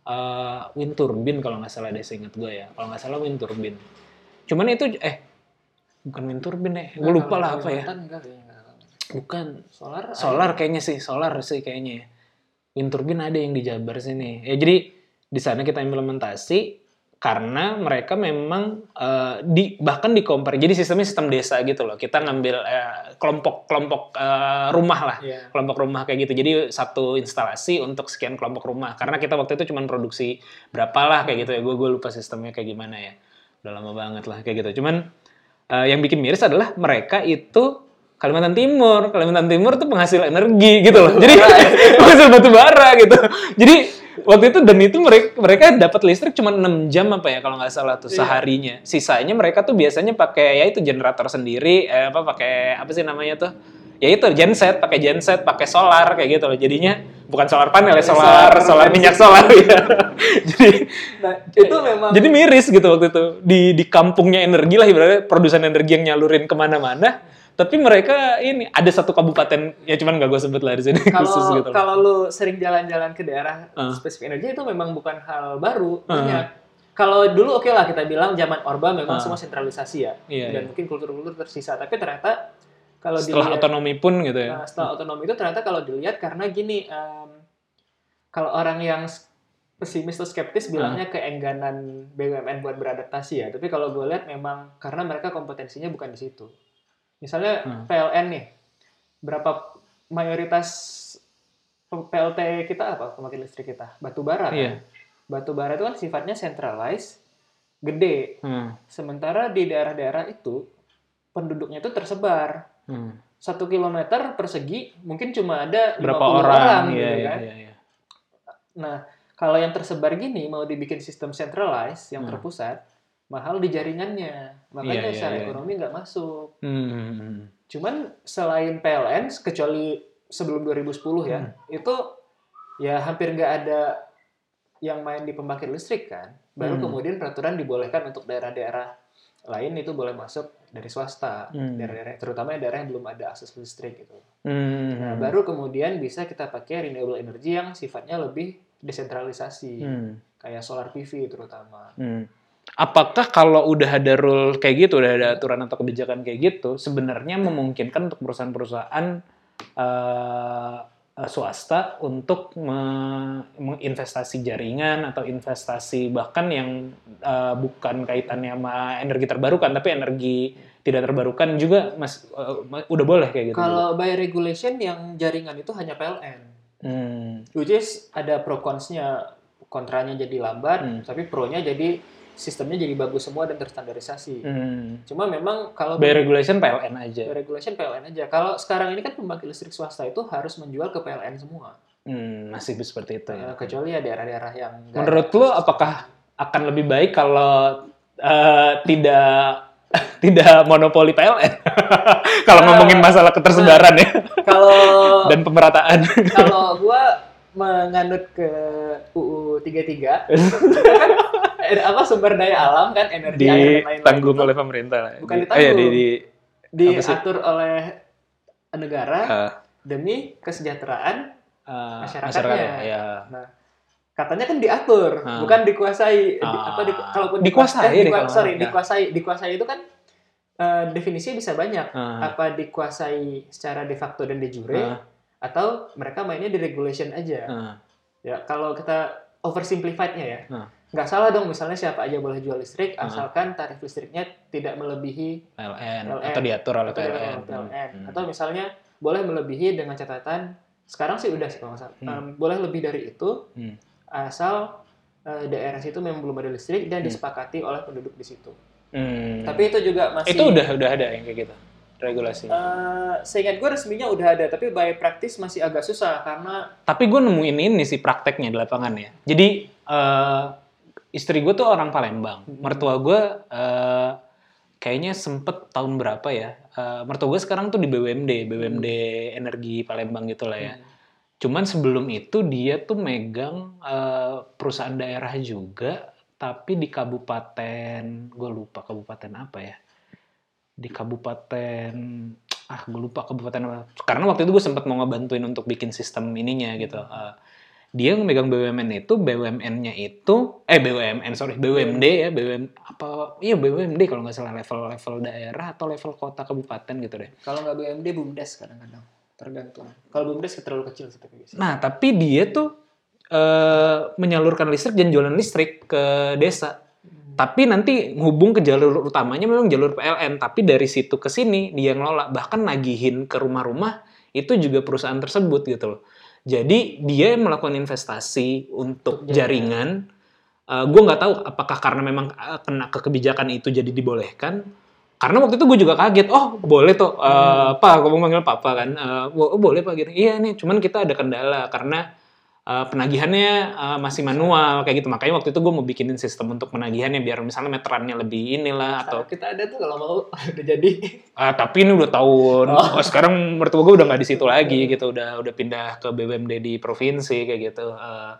eh, wind turbine kalau nggak salah deh seingat gue ya. Kalau nggak salah wind turbine. Cuman itu eh bukan wind turbine ya. Gue lupa lah apa ya. Bukan Solar. ada. solar kayaknya sih, solar sih kayaknya. ya. Wind turbine ada yang di Jabar sini. Ya jadi di sana kita implementasi karena mereka memang eh, di bahkan di compare jadi sistemnya sistem desa gitu loh. Kita ngambil eh, kelompok-kelompok eh, rumah lah. Iya. kelompok rumah kayak gitu. Jadi satu instalasi untuk sekian kelompok rumah. Karena kita waktu itu cuma produksi berapa lah kayak gitu ya. Gue gue lupa sistemnya kayak gimana ya. Udah lama banget lah kayak gitu. Cuman eh, yang bikin miris adalah mereka itu Kalimantan Timur. Kalimantan Timur tuh penghasil energi gitu loh. Jadi penghasil batu bara gitu. Jadi waktu itu dan itu mereka mereka dapat listrik cuma 6 jam apa ya kalau nggak salah tuh seharinya. Sisanya mereka tuh biasanya pakai ya itu generator sendiri eh, apa pakai apa sih namanya tuh? Ya itu genset pakai genset pakai solar kayak gitu loh. Jadinya bukan solar panel ya solar solar minyak solar ya jadi Nah, itu memang jadi miris gitu waktu itu. Di di kampungnya energi lah ibaratnya produsen energi yang nyalurin ke mana-mana tapi mereka ini ada satu kabupaten ya cuman gak gue sebut lah di sini kalau khusus gitu kalau lu sering jalan-jalan ke daerah Ah. spesifik energi itu memang bukan hal baru Ah. banyak. Kalau dulu oke lah kita bilang zaman Orba memang Ah. semua sentralisasi ya Iya, dan iya. mungkin kultur-kultur tersisa tapi ternyata kalau setelah dilihat otonomi pun gitu ya Nah, setelah otonomi itu ternyata kalau dilihat karena gini, em, kalau orang yang pesimis atau skeptis bilangnya keengganan BUMN buat beradaptasi ya. Tapi kalau gue lihat memang karena mereka kompetensinya bukan di situ. Misalnya Hmm. PLN nih, berapa mayoritas PLT kita apa pembangkit listrik kita? Batu bara kan? Iya. Batu bara itu kan sifatnya centralized, gede. Hmm, Sementara di daerah-daerah itu penduduknya itu tersebar hmm. satu kilometer persegi mungkin cuma ada 50 berapa orang, gitu iya, iya, kan. iya, iya. Nah, kalau yang tersebar gini mau dibikin sistem centralized yang Hmm. terpusat, mahal di jaringannya. Makanya Iya, iya, secara iya. ekonomi nggak masuk. Hmm, hmm, hmm. Cuman selain PLN, kecuali sebelum 2010 ya, Hmm. itu ya hampir nggak ada yang main di pembangkit listrik kan. Baru Hmm. kemudian peraturan dibolehkan untuk daerah-daerah lain itu boleh masuk dari swasta, Hmm. daerah-daerah terutama daerah yang belum ada akses listrik gitu. Hmm, Nah, hmm. baru kemudian bisa kita pakai renewable energy yang sifatnya lebih desentralisasi, Hmm, kayak solar PV terutama. hmm. Apakah kalau udah ada rule kayak gitu, udah ada aturan atau kebijakan kayak gitu, sebenarnya memungkinkan untuk perusahaan-perusahaan eh, swasta untuk me- menginvestasi jaringan atau investasi bahkan yang eh, bukan kaitannya sama energi terbarukan, tapi energi tidak terbarukan juga mas ma- udah boleh kayak gitu. Kalau by regulation yang jaringan itu hanya PLN, Hmm, which is ada pro cons-nya, kontranya jadi lambat, Hmm. tapi pro-nya jadi sistemnya jadi bagus semua dan terstandarisasi. hmm. Cuma memang kalau By regulation PLN aja. by regulation PLN aja. Kalau sekarang ini kan pembangkit listrik swasta itu harus menjual ke PLN semua, Hmm, masih seperti itu ya. Eh, kecuali ya daerah-daerah yang Menurut lo apakah akan lebih baik kalau eh, tidak tidak monopoli PLN? kalau Eh, ngomongin masalah ketersebaran ya Kalau dan pemerataan. kalau gua menganut ke UU 33 itu kan apa sumber daya alam kan energi air dan lain-lain ditanggung itu oleh pemerintah. lah. Bukan Di- ditanggung. Oh, iya, di, di, diatur oleh negara eh, demi kesejahteraan eh, Masyarakatnya. ya. katanya kan diatur Ah. bukan dikuasai Di- Ah. apa di, kalaupun Dikuasai eh, deh dikua- sorry dikuasai dikuasai itu kan eh, definisinya bisa banyak Ah, apa dikuasai secara de facto dan de jure ah, atau mereka mainnya di regulation aja ah. ya kalau kita oversimplified-nya ya Hmm. nggak salah dong misalnya siapa aja boleh jual listrik Hmm. asalkan tarif listriknya tidak melebihi PLN, PLN. atau diatur oleh atau PLN. PLN Hmm. atau misalnya boleh melebihi dengan catatan sekarang sih udah sih kalau salah Hmm. Em, boleh lebih dari itu Hmm. asal eh, daerah situ memang belum ada listrik dan Hmm. disepakati oleh penduduk di situ Hmm. tapi itu juga masih itu udah udah ada yang kayak gitu regulasinya. eh, seingat gue resminya udah ada tapi by practice masih agak susah karena Tapi gue nemuin ini sih prakteknya di lapangan ya. Jadi eh, istri gue tuh orang Palembang. Hmm. Mertua gue eh, kayaknya sempet tahun berapa ya. Eh, mertua gue sekarang tuh di BUMD, BUMD Energi Palembang gitu lah ya. Hmm. Cuman sebelum itu dia tuh megang eh, perusahaan daerah juga, tapi di kabupaten, gue lupa kabupaten apa ya. Di kabupaten, ah gue lupa kabupaten apa. Karena waktu itu gue sempat mau ngebantuin untuk bikin sistem ininya gitu. Eh, dia megang BUMN itu, BUMN-nya itu, eh BUMN sorry, BUMD ya, BUM apa, iya BUMD kalau nggak salah level level daerah atau level kota kabupaten gitu deh. kalau nggak BUMD BUMDes kadang-kadang tergantung kalau BUMDes terlalu kecil sih tapi. Nah, tapi dia tuh eh, menyalurkan listrik dan jualan listrik ke desa. Tapi nanti hubung ke jalur utamanya memang jalur PLN, tapi dari situ ke sini dia ngelola bahkan nagihin ke rumah-rumah itu juga perusahaan tersebut gitu loh. Jadi dia melakukan investasi untuk jaringan. gue nggak tahu apakah karena memang eh, kena ke kebijakan itu jadi dibolehkan. Karena waktu itu gue juga kaget, oh boleh tuh, eh, pak, gue mau manggil papa kan, Eh, oh boleh pak gitu. Iya nih, cuman kita ada kendala karena eh, penagihannya eh, masih manual kayak gitu. Makanya waktu itu gue mau bikinin sistem untuk penagihannya biar misalnya meterannya lebih inilah atau kita ada tuh kalau mau udah jadi. Ah, tapi ini udah tahun. Oh, sekarang mertua gue udah nggak di situ lagi gitu. Udah udah pindah ke BUMD di provinsi kayak gitu. Eh,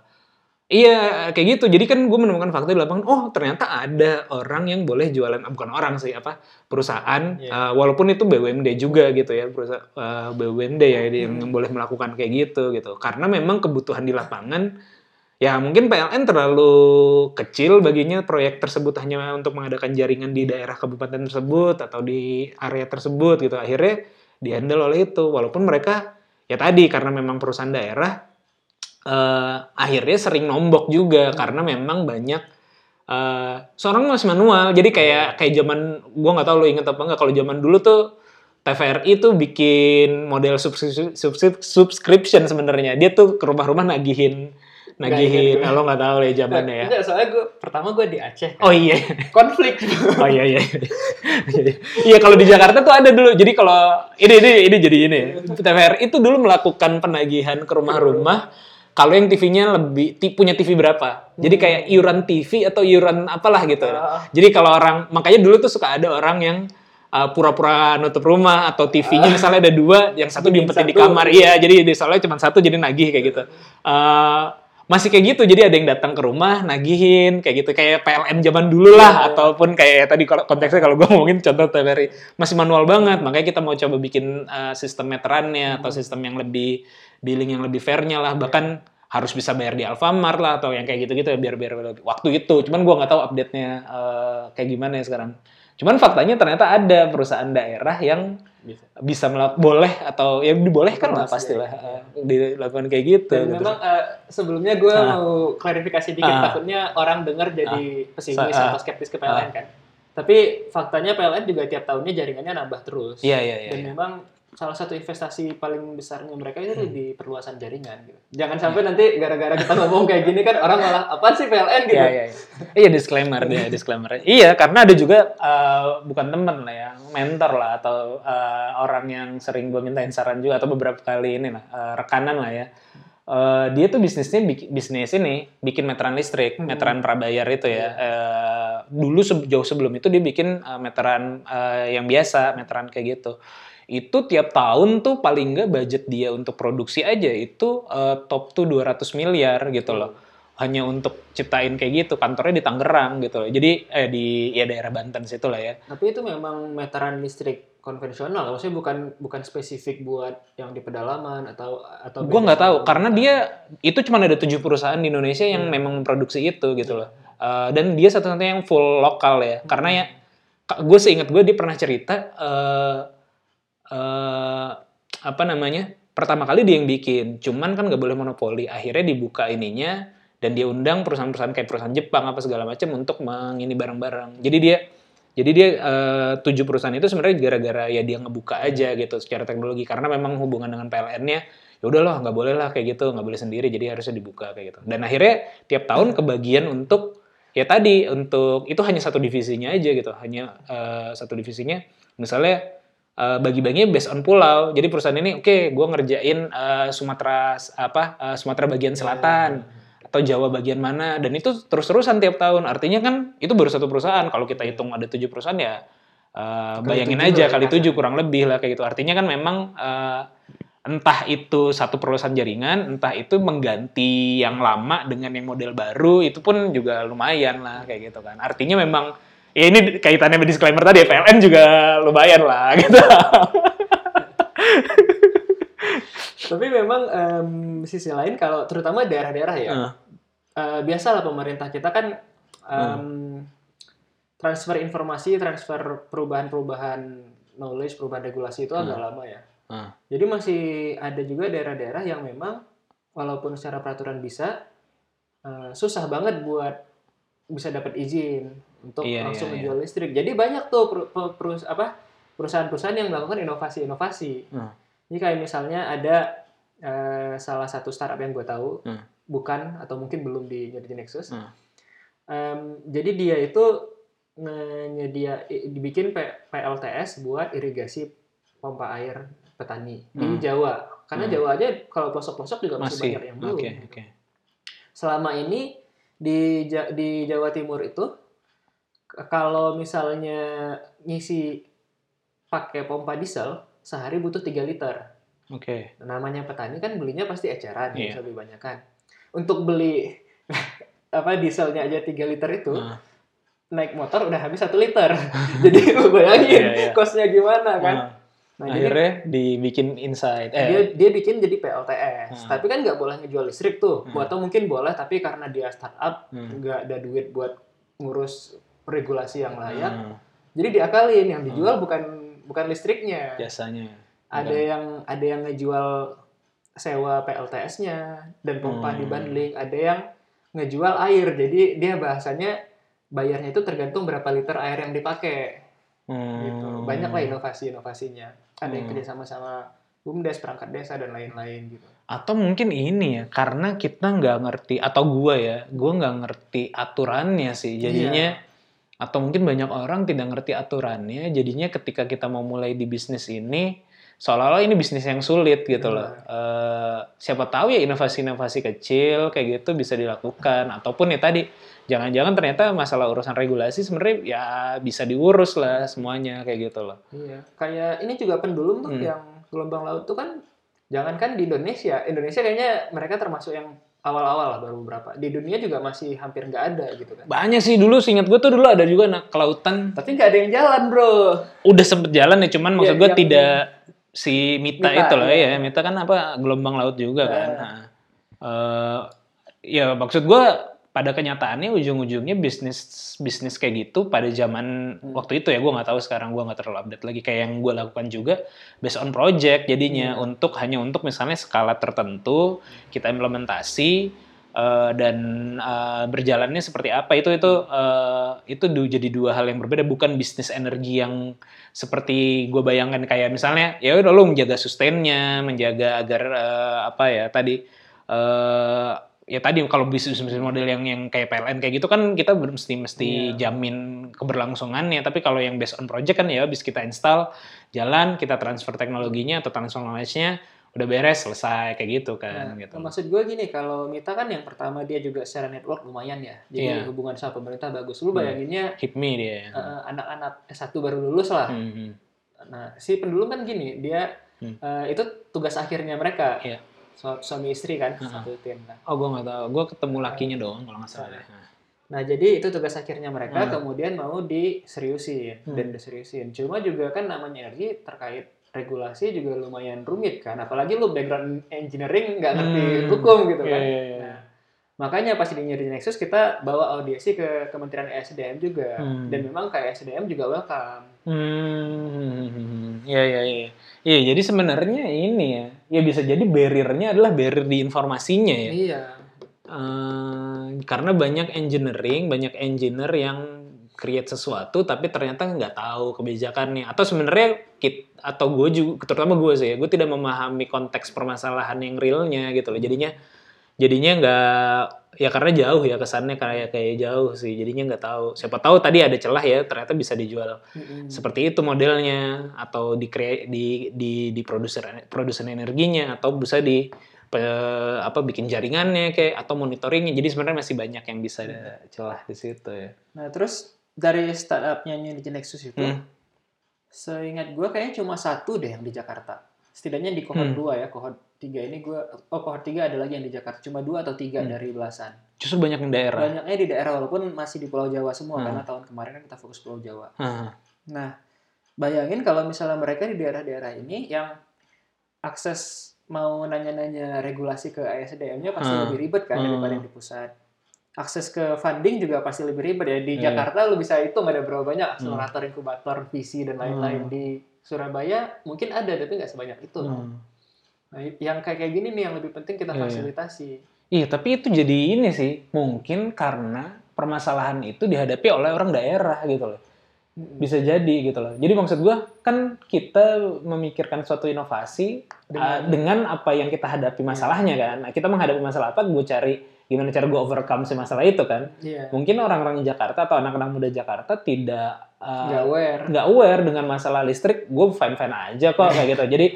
iya kayak gitu. Jadi kan gue menemukan fakta di lapangan. Oh ternyata ada orang yang boleh jualan. ah, bukan orang sih apa perusahaan. eh, walaupun itu BUMD juga gitu ya perusahaan eh, BUMD ya yang boleh melakukan kayak gitu gitu. Karena memang kebutuhan di lapangan Ya mungkin PLN terlalu kecil baginya proyek tersebut hanya untuk mengadakan jaringan di daerah kabupaten tersebut atau di area tersebut gitu. Akhirnya dihandle oleh itu. Walaupun mereka ya tadi karena memang perusahaan daerah eh, akhirnya sering nombok juga karena memang banyak eh seorang masih manual. Jadi kayak kayak zaman gua nggak tahu lo inget apa enggak kalau zaman dulu tuh TVRI tuh bikin model subscription, subscription sebenarnya. Dia tuh ke rumah-rumah nagihin nagihin. Nggak Ah, lo nggak tahu ya zamannya ya. Enggak, soalnya gue pertama gue di Aceh. kan. Oh iya. Konflik. Oh iya iya. Iya kalau di Jakarta tuh ada dulu. Jadi kalau ini ini ini jadi ini. TVRI itu dulu melakukan penagihan ke rumah-rumah kalau yang TV-nya lebih punya TV berapa. Jadi kayak iuran TV atau iuran apalah gitu. Jadi kalau orang makanya dulu tuh suka ada orang yang uh, pura-pura nutup rumah atau TV-nya misalnya ada dua, yang satu diumpetin di kamar. Iya, jadi di soalnya cuma satu jadi nagih kayak gitu. Uh, masih kayak gitu. Jadi ada yang datang ke rumah nagihin kayak gitu. Kayak PLN zaman dulu lah ataupun kayak tadi kalau konteksnya kalau gue ngomongin contoh TVRI masih manual banget. Makanya kita mau coba bikin uh, sistem meterannya atau sistem yang lebih billing yang lebih fairnya lah bahkan harus bisa bayar di Alfamart lah atau yang kayak gitu-gitu ya biar biar waktu itu cuman gue nggak tahu update-nya uh, kayak gimana ya sekarang cuman faktanya ternyata ada perusahaan daerah yang bisa, melak- boleh atau yang dibolehkan lah pastilah uh, dilakukan kayak gitu, Dan gitu. memang eh, sebelumnya gue Ah. mau klarifikasi dikit Ah. takutnya orang dengar jadi pesimis Sa- ah. atau skeptis ke PLN kan. Tapi faktanya PLN juga tiap tahunnya jaringannya nambah terus. Iya, iya, iya, Dan iya. memang salah satu investasi paling besarnya mereka itu Hmm. di perluasan jaringan gitu. Jangan sampai nanti gara-gara kita ngomong kayak gini kan orang malah apa sih PLN gitu. Iya, iya, iya. Iya, disclaimer dia, disclaimer. Iya, karena ada juga eh, bukan temen lah ya, mentor lah atau eh, orang yang sering gue mintain saran juga atau beberapa kali ini lah, eh, rekanan lah ya. Eh, dia tuh bisnisnya bisnis ini bikin meteran listrik, meteran prabayar itu ya. Eh, dulu se- jauh sebelum itu dia bikin eh, meteran eh, yang biasa, meteran kayak gitu. Itu tiap tahun tuh paling nggak budget dia untuk produksi aja itu eh, top tuh 200 miliar gitu loh. Hanya untuk ciptain kayak gitu kantornya di Tangerang gitu loh. Jadi eh di ya daerah Banten situ lah ya. Tapi itu memang meteran listrik konvensional, maksudnya bukan bukan spesifik buat yang di pedalaman atau atau beda nggak tahu karena dia itu cuma ada tujuh perusahaan di Indonesia yang memang memproduksi itu gitu loh. Eh, dan dia satu-satunya yang full lokal ya. Karena ya gue seingat gue dia pernah cerita eh eh, apa namanya pertama kali dia yang bikin. Cuman kan nggak boleh monopoli. Akhirnya dibuka ininya dan dia undang perusahaan-perusahaan kayak perusahaan Jepang apa segala macam untuk mengini barang-barang. Jadi dia jadi dia eh, tujuh perusahaan itu sebenarnya gara-gara ya dia ngebuka aja gitu secara teknologi. Karena memang hubungan dengan PLN-nya ya udahlah nggak boleh lah kayak gitu nggak boleh sendiri. Jadi harusnya dibuka kayak gitu. Dan akhirnya tiap tahun kebagian untuk ya tadi untuk itu hanya satu divisinya aja gitu. Hanya eh, satu divisinya. Misalnya eh, bagi-baginya based on pulau. Jadi perusahaan ini oke gue ngerjain eh, Sumatera apa eh, Sumatera bagian selatan atau Jawa bagian mana. Dan itu terus-terusan tiap tahun. Artinya kan itu baru satu perusahaan. Kalau kita hitung ada tujuh perusahaan ya eh, bayangin aja lah kali tujuh kurang lebih lah kayak gitu. Artinya kan memang eh, entah itu satu perusahaan jaringan entah itu mengganti yang lama dengan yang model baru itu pun juga lumayan lah kayak gitu kan. Artinya memang ya ini kaitannya sama disclaimer tadi PLN juga lumayan lah gitu Tapi memang em, sisi lain kalau terutama daerah-daerah ya, Heeh. eh, biasalah pemerintah kita kan em, Hmm. transfer informasi, transfer perubahan-perubahan knowledge, perubahan regulasi itu Hmm. agak lama ya. Heeh. Jadi masih ada juga daerah-daerah yang memang walaupun secara peraturan bisa, eh, susah banget buat bisa dapat izin untuk Iya, langsung iya, menjual listrik. Jadi banyak tuh per- per- perus- apa perusahaan-perusahaan yang melakukan inovasi-inovasi. Hmm. Ini kayak misalnya ada eh, salah satu startup yang gue tahu, Hmm. bukan atau mungkin belum di Energy Nexus. Hmm. Em, jadi dia itu nyedia dibikin P- PLTS buat irigasi pompa air petani di Hmm. Jawa. Karena Hmm. Jawa aja kalau pelosok-pelosok juga masih, Masih. banyak yang belum. Oke, gitu. oke. Selama ini di di Jawa Timur itu kalau misalnya ngisi pakai pompa diesel sehari butuh 3 liter. Oke. Namanya petani kan belinya pasti eceran, Iya. bisa lebih banyak kan. Untuk beli apa dieselnya aja 3 liter itu Nah, naik motor udah habis satu liter. Jadi bayangin Iya, iya. kosnya gimana kan. nah, Nah, jadi akhirnya dibikin inside. Eh, dia dia bikin jadi PLTS. Hmm. Tapi kan nggak boleh ngejual listrik tuh. Hmm. Atau mungkin boleh tapi karena dia startup hmm, nggak ada duit buat ngurus regulasi yang layak. hmm, Jadi diakalin yang dijual bukan bukan listriknya. jasanya. Ada yang ada yang ngejual sewa PLTS-nya dan pompa Hmm. dibundling, ada yang ngejual air. Jadi dia bahasanya bayarnya itu tergantung berapa liter air yang dipakai Hmm. gitu. Banyak lah inovasi-inovasinya. Ada yang Hmm. kerjasama sama BUMDes, perangkat desa dan lain-lain gitu. Atau mungkin ini ya, karena kita nggak ngerti atau gua ya, gua nggak ngerti aturannya sih. Jadinya atau mungkin banyak orang tidak ngerti aturannya. Jadinya ketika kita mau mulai di bisnis ini, seolah-olah ini bisnis yang sulit gitu loh. Eh, siapa tahu ya inovasi-inovasi kecil kayak gitu bisa dilakukan. Ataupun ya tadi, jangan-jangan ternyata masalah urusan regulasi sebenarnya ya bisa diurus lah semuanya kayak gitu loh. Iya, kayak ini juga pendulum tuh Hmm. yang gelombang laut tuh kan jangankan di Indonesia, Indonesia kayaknya mereka termasuk yang awal-awal lah baru beberapa. Di dunia juga masih hampir nggak ada gitu kan. Banyak sih dulu, seingat gue tuh dulu ada juga anak kelautan Tapi nggak ada yang jalan bro. udah sempet jalan ya cuman maksud Iya, gue yang- tidak si Mita, Mita, itu loh iya. ya Mita kan apa gelombang laut juga kan Iya. Nah, eh, ya maksud gue pada kenyataannya ujung-ujungnya bisnis bisnis kayak gitu pada zaman Hmm. waktu itu ya gue nggak tahu sekarang gue nggak terlalu update lagi kayak yang gue lakukan juga based on project jadinya Iya. untuk hanya untuk misalnya skala tertentu kita implementasi eh, dan eh, berjalannya seperti apa itu itu eh, itu du- jadi dua hal yang berbeda bukan bisnis energi yang seperti gue bayangkan kayak misalnya ya udah lu menjaga sustainnya menjaga agar eh, apa ya tadi ya tadi kalau bisnis bisnis model yang yang kayak PLN kayak gitu kan kita mesti mesti Iya. jamin keberlangsungannya tapi kalau yang based on project kan ya habis kita install jalan kita transfer teknologinya atau transfer knowledge-nya udah beres selesai kayak gitu kan Nah, gitu Maksud gue gini, kalau Mita kan yang pertama dia juga secara network lumayan ya. Jadi Iya. hubungan sama pemerintah bagus. Lu bayanginnya hit me dia eh, anak-anak S1 baru lulus lah. Hmm, hmm. Nah, si pendulum kan gini, dia Hmm. eh, itu tugas akhirnya mereka. Iya. Su- suami istri kan Heeh. satu tim. Nah, oh gue nggak tahu gue ketemu lakinya doang kalau nggak salah deh. Nah, jadi itu tugas akhirnya mereka, Hmm. kemudian mau diseriusin Hmm. dan diseriusin. Cuma juga kan namanya energi terkait regulasi juga lumayan rumit kan, apalagi lu background engineering nggak ngerti Hmm. hukum gitu Iya, kan. iya, iya. Nah, makanya pas di Energy Nexus kita bawa audiensi ke Kementerian ESDM juga, Hmm. dan memang ke ESDM juga welcome. Hmm, ya ya ya. Iya, jadi sebenarnya ini ya, ya bisa jadi barriernya adalah barrier di informasinya ya. Iya. Eh, karena banyak engineering, banyak engineer yang create sesuatu tapi ternyata nggak tahu kebijakannya atau sebenarnya kit atau gue juga terutama gue sih ya gue tidak memahami konteks permasalahan yang realnya gitu loh jadinya jadinya nggak ya karena jauh ya kesannya kayak kayak jauh sih jadinya nggak tahu siapa tahu tadi ada celah ya ternyata bisa dijual Mm-mm. seperti itu modelnya atau di di di di produser produsen energinya atau bisa di pe- apa bikin jaringannya kayak atau monitoringnya jadi sebenarnya masih banyak yang bisa ada celah di situ ya Nah, terus dari startupnya Energy Nexus itu, Hmm. seingat gue kayaknya cuma satu deh yang di Jakarta. Setidaknya di kohort Hmm. 2 ya, kohort 3 ini gue, oh kohort 3 ada lagi yang di Jakarta. Cuma dua atau tiga Hmm. dari belasan. justru banyak yang daerah Banyaknya di daerah walaupun masih di Pulau Jawa semua, Hmm. karena tahun kemarin kan kita fokus Pulau Jawa. Hah. Nah, bayangin kalau misalnya mereka di daerah-daerah ini yang akses mau nanya-nanya regulasi ke ASDM-nya pasti Hmm. lebih ribet kan Hmm. daripada yang di pusat. Akses ke funding juga pasti lebih ribet ya. Di Iya. Jakarta lu bisa hitung ada berapa banyak akselerator, inkubator, visi dan lain-lain. Hmm. Di Surabaya mungkin ada tapi nggak sebanyak itu. Hmm. Nah, yang kayak kayak gini nih yang lebih penting kita Iya, iya. fasilitasi. Iya, tapi itu jadi ini sih, mungkin karena permasalahan itu dihadapi oleh orang daerah gitu loh. Bisa jadi gitu loh. Jadi maksud gua kan kita memikirkan suatu inovasi uh, dengan apa yang kita hadapi masalahnya kan. Nah, kita menghadapi masalah apa, gue cari gimana cara gue overcome si masalah itu kan. Iya. Mungkin orang-orang di Jakarta atau anak-anak muda Jakarta tidak uh, Nggak aware. nggak aware dengan masalah listrik, gue fine fine aja kok kayak gitu. Jadi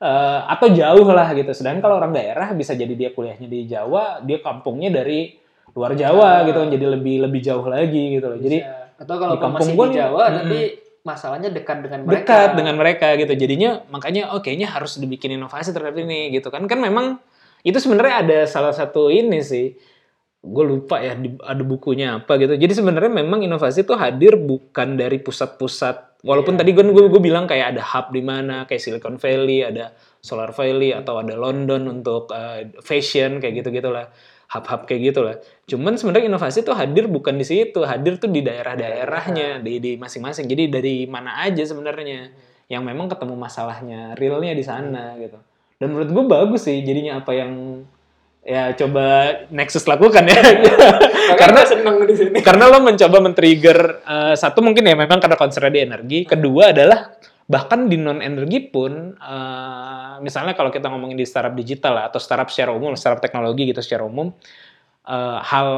eh, atau jauh lah gitu. Sedangkan kalau orang daerah bisa jadi dia kuliahnya di Jawa, dia kampungnya dari luar Jawa gitu kan, jadi lebih lebih jauh lagi gitu loh. Jadi atau kalau di kampung masih gua di nih, Jawa mm-mm. tapi masalahnya dekat dengan mereka. dekat dengan mereka gitu. Jadinya makanya oh kayaknya harus dibikin inovasi terhadap ini gitu kan. Kan memang itu sebenarnya ada salah satu ini sih. Gue lupa ya di- ada bukunya apa gitu. Jadi sebenarnya memang inovasi itu hadir bukan dari pusat-pusat. Walaupun Iya. tadi gue gue bilang kayak ada hub di mana kayak Silicon Valley, ada Solar Valley atau ada London untuk eh, fashion kayak gitu-gitu lah. Hub-hub kayak gitu lah. Cuman sebenarnya inovasi itu hadir bukan di situ, hadir tuh di daerah-daerahnya, di di masing-masing. Jadi dari mana aja sebenarnya yang memang ketemu masalahnya, realnya di sana gitu. Dan menurut gue bagus sih jadinya apa yang ya coba Nexus lakukan ya. Karena seneng di sini. karena lo mencoba men-trigger eh, satu mungkin ya memang karena concern di energi, kedua adalah bahkan di non energi pun eh, misalnya kalau kita ngomongin di startup digital lah, atau startup secara umum, startup teknologi gitu secara umum eh, hal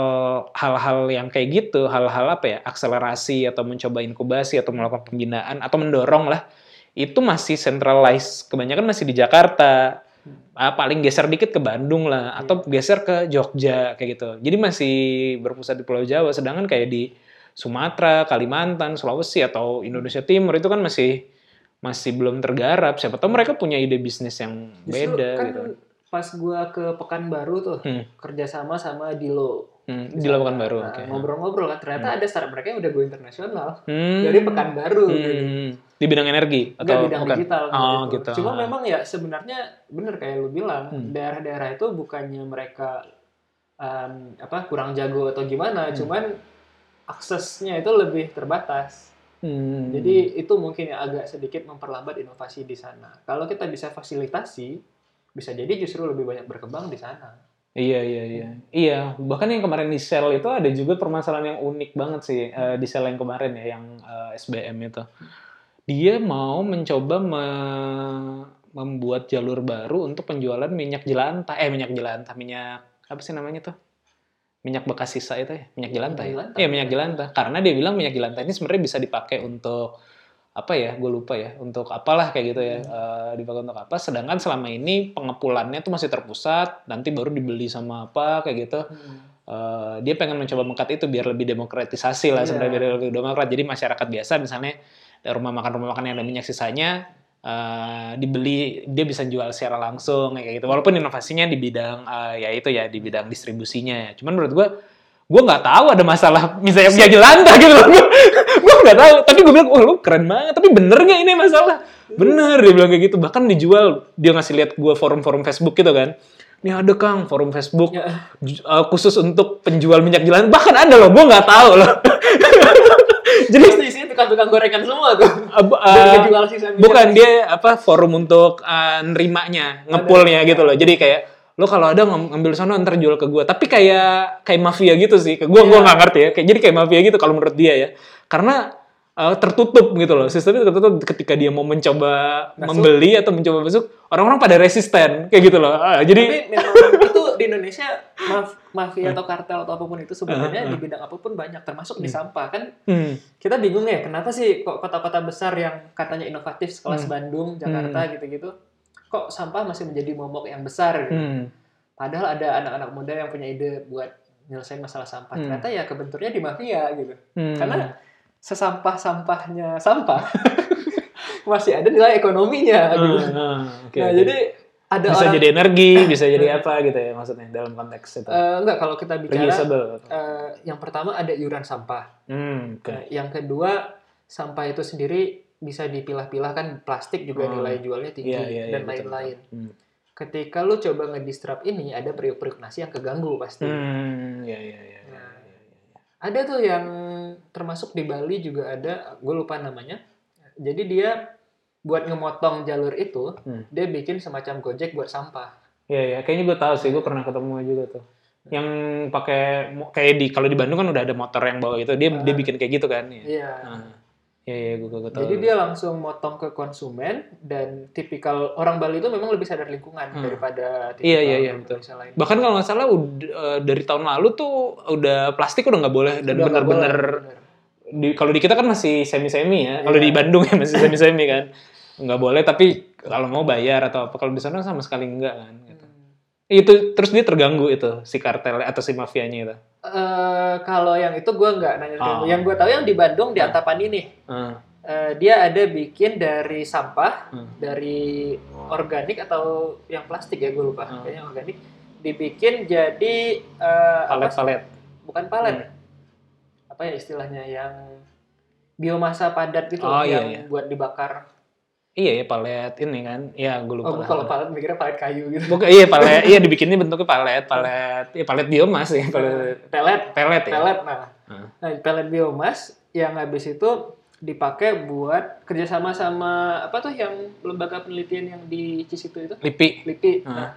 hal-hal yang kayak gitu, hal-hal apa ya, akselerasi atau mencoba inkubasi atau melakukan pembinaan atau mendorong lah itu masih centralized, kebanyakan masih di Jakarta. Ah, paling geser dikit ke Bandung lah atau geser ke Jogja kayak gitu. Jadi masih berpusat di Pulau Jawa sedangkan kayak di Sumatera, Kalimantan, Sulawesi atau Indonesia Timur itu kan masih masih belum tergarap. Siapa tahu mereka punya ide bisnis yang Justru beda kan gitu. Pas gua ke Pekanbaru tuh Hmm. kerjasama sama Dilo. Hmm, dilakukan baru. Nah, oke. Ngobrol-ngobrol kan ternyata ada startup mereka yang udah go internasional Hmm. dari Pekanbaru. Hmm. gitu. Di bidang energi atau bidang bukan? digital Oh, gitu. gitu. Cuma memang ya sebenarnya bener kayak lu bilang, Hmm. daerah-daerah itu bukannya mereka um, apa kurang jago atau gimana, Hmm. cuman aksesnya itu lebih terbatas. Hmm. Jadi itu mungkin yang agak sedikit memperlambat inovasi di sana. Kalau kita bisa fasilitasi, bisa jadi justru lebih banyak berkembang di sana. Iya iya iya. Iya, bahkan yang kemarin di Shell itu ada juga permasalahan yang unik banget sih eh, di Shell yang kemarin ya yang eh, SBM itu. Dia mau mencoba me- membuat jalur baru untuk penjualan minyak jelantah. Eh minyak jelantah, minyak apa sih namanya tuh? Minyak bekas sisa itu ya, minyak jelantah. ya? jelantah. Iya, minyak jelantah. Karena dia bilang minyak jelantah ini sebenarnya bisa dipakai untuk apa ya? Gue lupa ya. Untuk apalah kayak gitu ya. Eh, dipakai untuk apa? Sedangkan selama ini pengepulannya tuh masih terpusat. Nanti baru dibeli sama apa kayak gitu. Eh, dia pengen mencoba mengkat itu biar lebih demokratisasi lah Iya. sebenarnya biar lebih demokrat. Jadi masyarakat biasa misalnya rumah makan rumah makan yang ada minyak sisanya eh, dibeli dia bisa jual secara langsung kayak gitu. Walaupun inovasinya di bidang eh, ya itu ya di bidang distribusinya. Cuman menurut gua gue nggak tahu ada masalah misalnya minyak jelantah gitu loh. Gue nggak tahu. Tapi gue bilang, oh lu keren banget. Tapi bener nggak ini masalah? Bener dia bilang kayak gitu. Bahkan dijual dia ngasih lihat gue forum-forum Facebook gitu kan. Ini ada Kang forum Facebook Ya. uh, khusus untuk penjual minyak jelantah. Bahkan ada loh, gue nggak tahu loh. Jadi Pasti isinya tukang-tukang gorengan semua tuh. uh, uh, bukan dia apa forum untuk uh, nerimanya, ngepulnya gitu loh. Jadi kayak lo kalau ada ngam- ngambil sana ntar jual ke gue. Tapi kayak kayak mafia gitu sih. Ke gue Iya. gua nggak ngerti ya. Kayak jadi kayak mafia gitu kalau menurut dia ya. Karena uh, tertutup gitu loh. Sistemnya tertutup ketika dia mau mencoba Masuk. membeli atau mencoba masuk, orang-orang pada resisten kayak gitu loh. Ah, jadi Tapi itu di Indonesia maf mafia atau kartel atau apa pun itu sebenarnya Uh, uh. di bidang apa pun banyak termasuk di sampah kan hmm, kita bingung ya kenapa sih kok kota-kota besar yang katanya inovatif sekelas Hmm. Bandung Jakarta gitu-gitu kok sampah masih menjadi momok yang besar gitu. hmm. padahal ada anak-anak muda yang punya ide buat nyelesain masalah sampah Hmm. ternyata ya kebenturnya di mafia gitu Hmm. karena sesampah-sampahnya sampah masih ada nilai ekonominya gitu. Ah, ah, oke, nah oke. jadi ada bisa orang jadi energi, bisa jadi apa gitu ya maksudnya dalam konteks itu. Eh, enggak kalau kita bicara Reusable. eh, yang pertama ada iuran sampah Hmm, oke. Eh, yang kedua sampah itu sendiri bisa dipilah-pilah kan plastik juga Hmm. nilai jualnya tinggi Iya, iya, iya, dan lain-lain. Hmm. Ketika lu coba ngedistrap ini ada periuk-periuk nasi yang keganggu pasti. Hmm, ya ya ya. ya, Nah, ya, ya. Ada tuh yang termasuk di Bali juga ada, gue lupa namanya. Jadi dia buat ngemotong jalur itu, Hmm. dia bikin semacam gojek buat sampah. Iya ya, kayaknya gue tahu sih, gue pernah ketemu juga tuh. Yang pakai kayak di kalau di Bandung kan udah ada motor yang bawa itu, dia dia Ah. bikin kayak gitu kan. Iya. Iya. Ah. Iya, iya, gue gue tahu. Jadi dia langsung motong ke konsumen dan tipikal orang Bali itu memang lebih sadar lingkungan Hmm. daripada tipikal Iya, iya, iya, betul. Lain. Bahkan kalau nggak salah udah, eh, dari tahun lalu tuh udah plastik udah nggak boleh dan bener. di kalau di kita kan masih semi-semi ya. Kalau Iya. di Bandung ya masih semi-semi kan. Nggak boleh tapi kalau mau bayar atau apa kalau di sana sama sekali enggak kan. Itu terus dia terganggu itu si kartel atau si mafianya itu. Eh, kalau yang itu gue nggak nanya Oh. Yang gue tahu yang di Bandung di Antapani nih. Ah, Eh, dia ada bikin dari sampah, Hmm. dari organik atau yang plastik ya gue lupa. Hmm. Kayaknya organik. Dibikin jadi apa sih? palet-palet. bukan palet. Hmm. Apa ya istilahnya yang biomasa padat gitu Oh, iya, yang iya. buat dibakar. Iya ya palet ini kan. Iya gue lupa. Oh, kalau palet mikirnya palet kayu gitu. Bukan, iya palet, iya dibikinnya bentuknya palet, palet, iya palet biomas ya, palet, Pelet, pelet ya. pelet nah. Hmm. Nah, pelet biomas yang habis itu dipakai buat kerjasama sama apa tuh yang lembaga penelitian yang di Cisitu itu Lipi. LIPI. Hmm. Nah,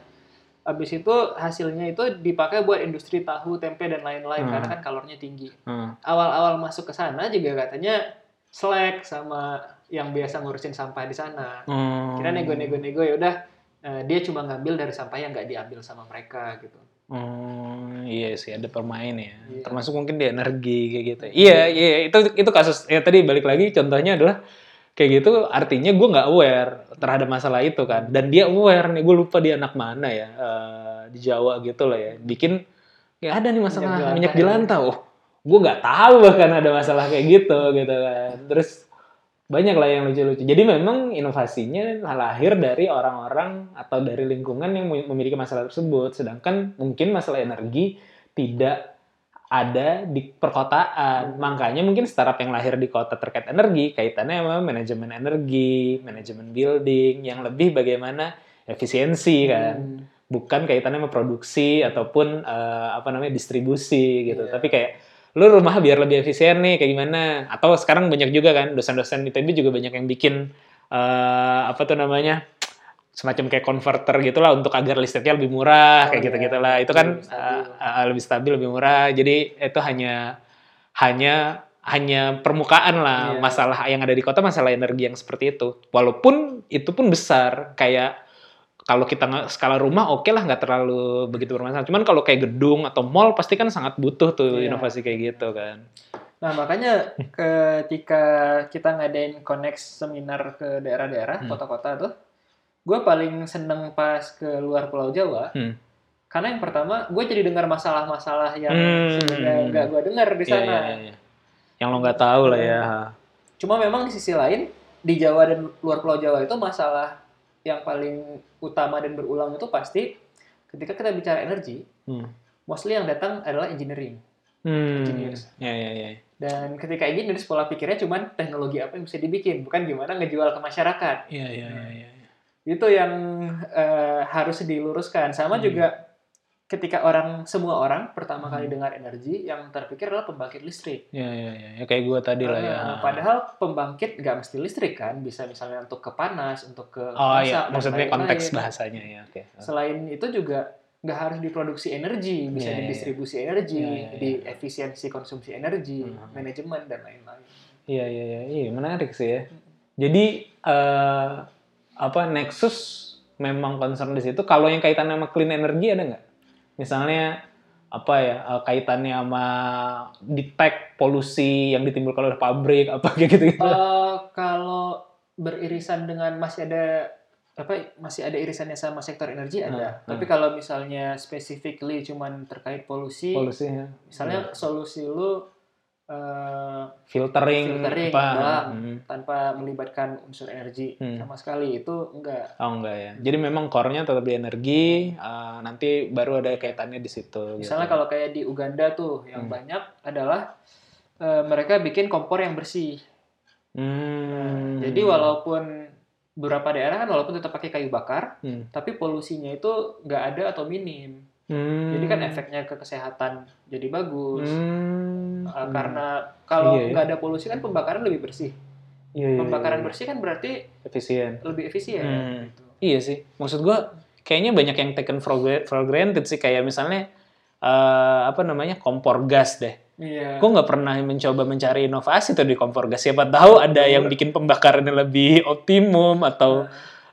habis itu hasilnya itu dipakai buat industri tahu, tempe dan lain-lain Hmm. karena kan kalornya tinggi. Hmm. Awal-awal masuk ke sana juga katanya Slack sama yang biasa ngurusin sampah di sana. Hmm. Kira nego-nego-nego ya udah eh, dia cuma ngambil dari sampah yang nggak diambil sama mereka gitu. Hmm, iya sih ada permain ya. Iya. Termasuk mungkin di energi kayak gitu. Iya, iya itu itu kasus ya tadi balik lagi contohnya adalah kayak gitu artinya gue nggak aware terhadap masalah itu kan. Dan dia aware nih gue lupa dia anak mana ya eh, di Jawa gitu lah ya. Bikin ya ada nih masalah Minyak jelantah. Oh, gue nggak tahu bahkan ada masalah kayak gitu gitu kan. Terus banyak lah yang lucu-lucu. Jadi memang inovasinya lahir dari orang-orang atau dari lingkungan yang memiliki masalah tersebut. Sedangkan mungkin masalah energi tidak ada di perkotaan. Makanya mungkin startup yang lahir di kota terkait energi kaitannya sama manajemen energi, manajemen building yang lebih bagaimana efisiensi kan. Hmm. Bukan kaitannya sama produksi ataupun eh, apa namanya distribusi gitu. Iya. Tapi kayak lu rumah biar lebih efisien nih kayak gimana atau sekarang banyak juga kan dosen-dosen ITB juga banyak yang bikin eh, apa tuh namanya semacam kayak converter gitulah untuk agar listriknya lebih murah Oh, kayak iya. gitu gitulah itu kan Lebih stabil. eh, lebih stabil lebih murah jadi itu hanya hanya hanya permukaan lah Iya. masalah yang ada di kota masalah energi yang seperti itu walaupun itu pun besar kayak kalau kita skala rumah oke lah nggak terlalu begitu bermasalah cuman kalau kayak gedung atau mall pasti kan sangat butuh tuh Iya. inovasi kayak gitu kan Nah, makanya ketika kita ngadain connect seminar ke daerah-daerah, Hmm. kota-kota tuh, gue paling seneng pas ke luar Pulau Jawa. Hmm. Karena yang pertama, gue jadi dengar masalah-masalah yang Hmm. sebelumnya nggak gue dengar di Iya, sana. iya, iya, iya. yang lo nggak tahu lah ya Cuma memang di sisi lain, di Jawa dan luar Pulau Jawa itu masalah yang paling utama dan berulang itu pasti ketika kita bicara energi, Hmm. mostly yang datang adalah engineering. Hmm. Engineers. Ya, ya, ya. Dan ketika engineers pola pikirnya cuma teknologi apa yang bisa dibikin, bukan gimana ngejual ke masyarakat. Iya, iya, iya, iya. Itu yang eh, harus diluruskan. Sama Hmm. juga ketika orang semua orang pertama kali Hmm. dengar energi, yang terpikir adalah pembangkit listrik. Iya, iya, iya. Ya, kayak gue tadi lah ya. Nah, padahal pembangkit nggak mesti listrik kan, bisa misalnya untuk ke panas, untuk ke Oh iya, maksudnya konteks bahasanya ya, oke. Selain itu juga nggak harus diproduksi energi, bisa Iya, iya, didistribusi energi, Iya, iya, iya. di efisiensi konsumsi energi, Hmm. manajemen dan lain-lain. Iya, iya, iya, iya, menarik sih ya. Jadi eh, apa Nexus memang concern di situ. Kalau yang kaitannya sama clean energy ada nggak? Misalnya apa ya eh, kaitannya sama detect polusi yang ditimbulkan oleh pabrik apa kayak gitu gitu. Eh, kalau beririsan dengan masih ada apa masih ada irisannya sama sektor energi ada. Hmm, Tapi kalau misalnya specifically cuman terkait polusi, Polusinya. misalnya solusi lu eh, filtering, Filtering apa? doang. Hmm. tanpa melibatkan unsur energi Hmm. sama sekali itu enggak. Oh enggak ya. Jadi memang core-nya tetap di energi, eh, nanti baru ada kaitannya di situ. Misalnya gitu. kalau kayak di Uganda tuh yang Hmm. banyak adalah eh, mereka bikin kompor yang bersih. Hmm. Jadi walaupun beberapa daerah kan walaupun tetap pakai kayu bakar, Hmm. tapi polusinya itu nggak ada atau minim. Hmm. Jadi kan efeknya ke kesehatan jadi bagus. Hmm. Uh, karena kalau Iya, ya. nggak ada polusi kan pembakaran lebih bersih. Iya, iya, Pembakaran iya. bersih kan berarti efisien. lebih efisien. Hmm. gitu. Iya sih. Maksud gua kayaknya banyak yang taken for for granted sih kayak misalnya eh, apa namanya kompor gas deh. Iya. Gue nggak pernah mencoba mencari inovasi tuh di kompor gas. Siapa tahu ada yang bikin pembakarannya lebih optimum atau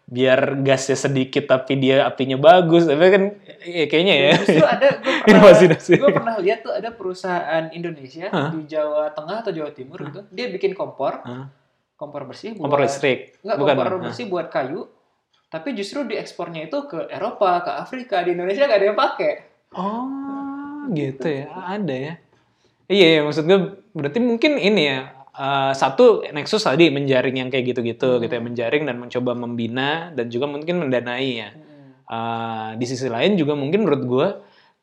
biar gasnya sedikit tapi dia apinya bagus. Tapi kan ya, kayaknya ya. Justru ada gue pernah gue pernah lihat tuh ada perusahaan Indonesia Hah? di Jawa Tengah atau Jawa Timur gitu. Dia bikin kompor, Hah? kompor bersih buat kompor listrik. Enggak, Bukan. kompor bersih buat kayu. Tapi justru diekspornya itu ke Eropa, ke Afrika, di Indonesia nggak ada yang pakai. Oh, gitu ya. Ada ya. Iya, iya, maksud gue berarti mungkin ini ya. Eh, satu Nexus tadi menjaring yang kayak gitu-gitu gitu ya, menjaring dan mencoba membina dan juga mungkin mendanai ya. Eh, di sisi lain juga mungkin menurut gue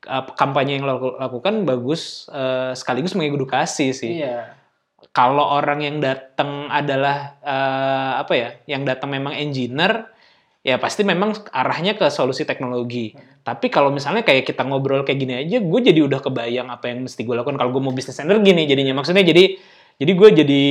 eh, kampanye yang lo laku- lakukan bagus eh, sekaligus mengedukasi sih. Iya. Kalau orang yang datang adalah eh, apa ya, yang datang memang engineer, ya pasti memang arahnya ke solusi teknologi. Tapi kalau misalnya kayak kita ngobrol kayak gini aja, gue jadi udah kebayang apa yang mesti gue lakukan kalau gue mau bisnis energi nih jadinya. Maksudnya jadi jadi gue jadi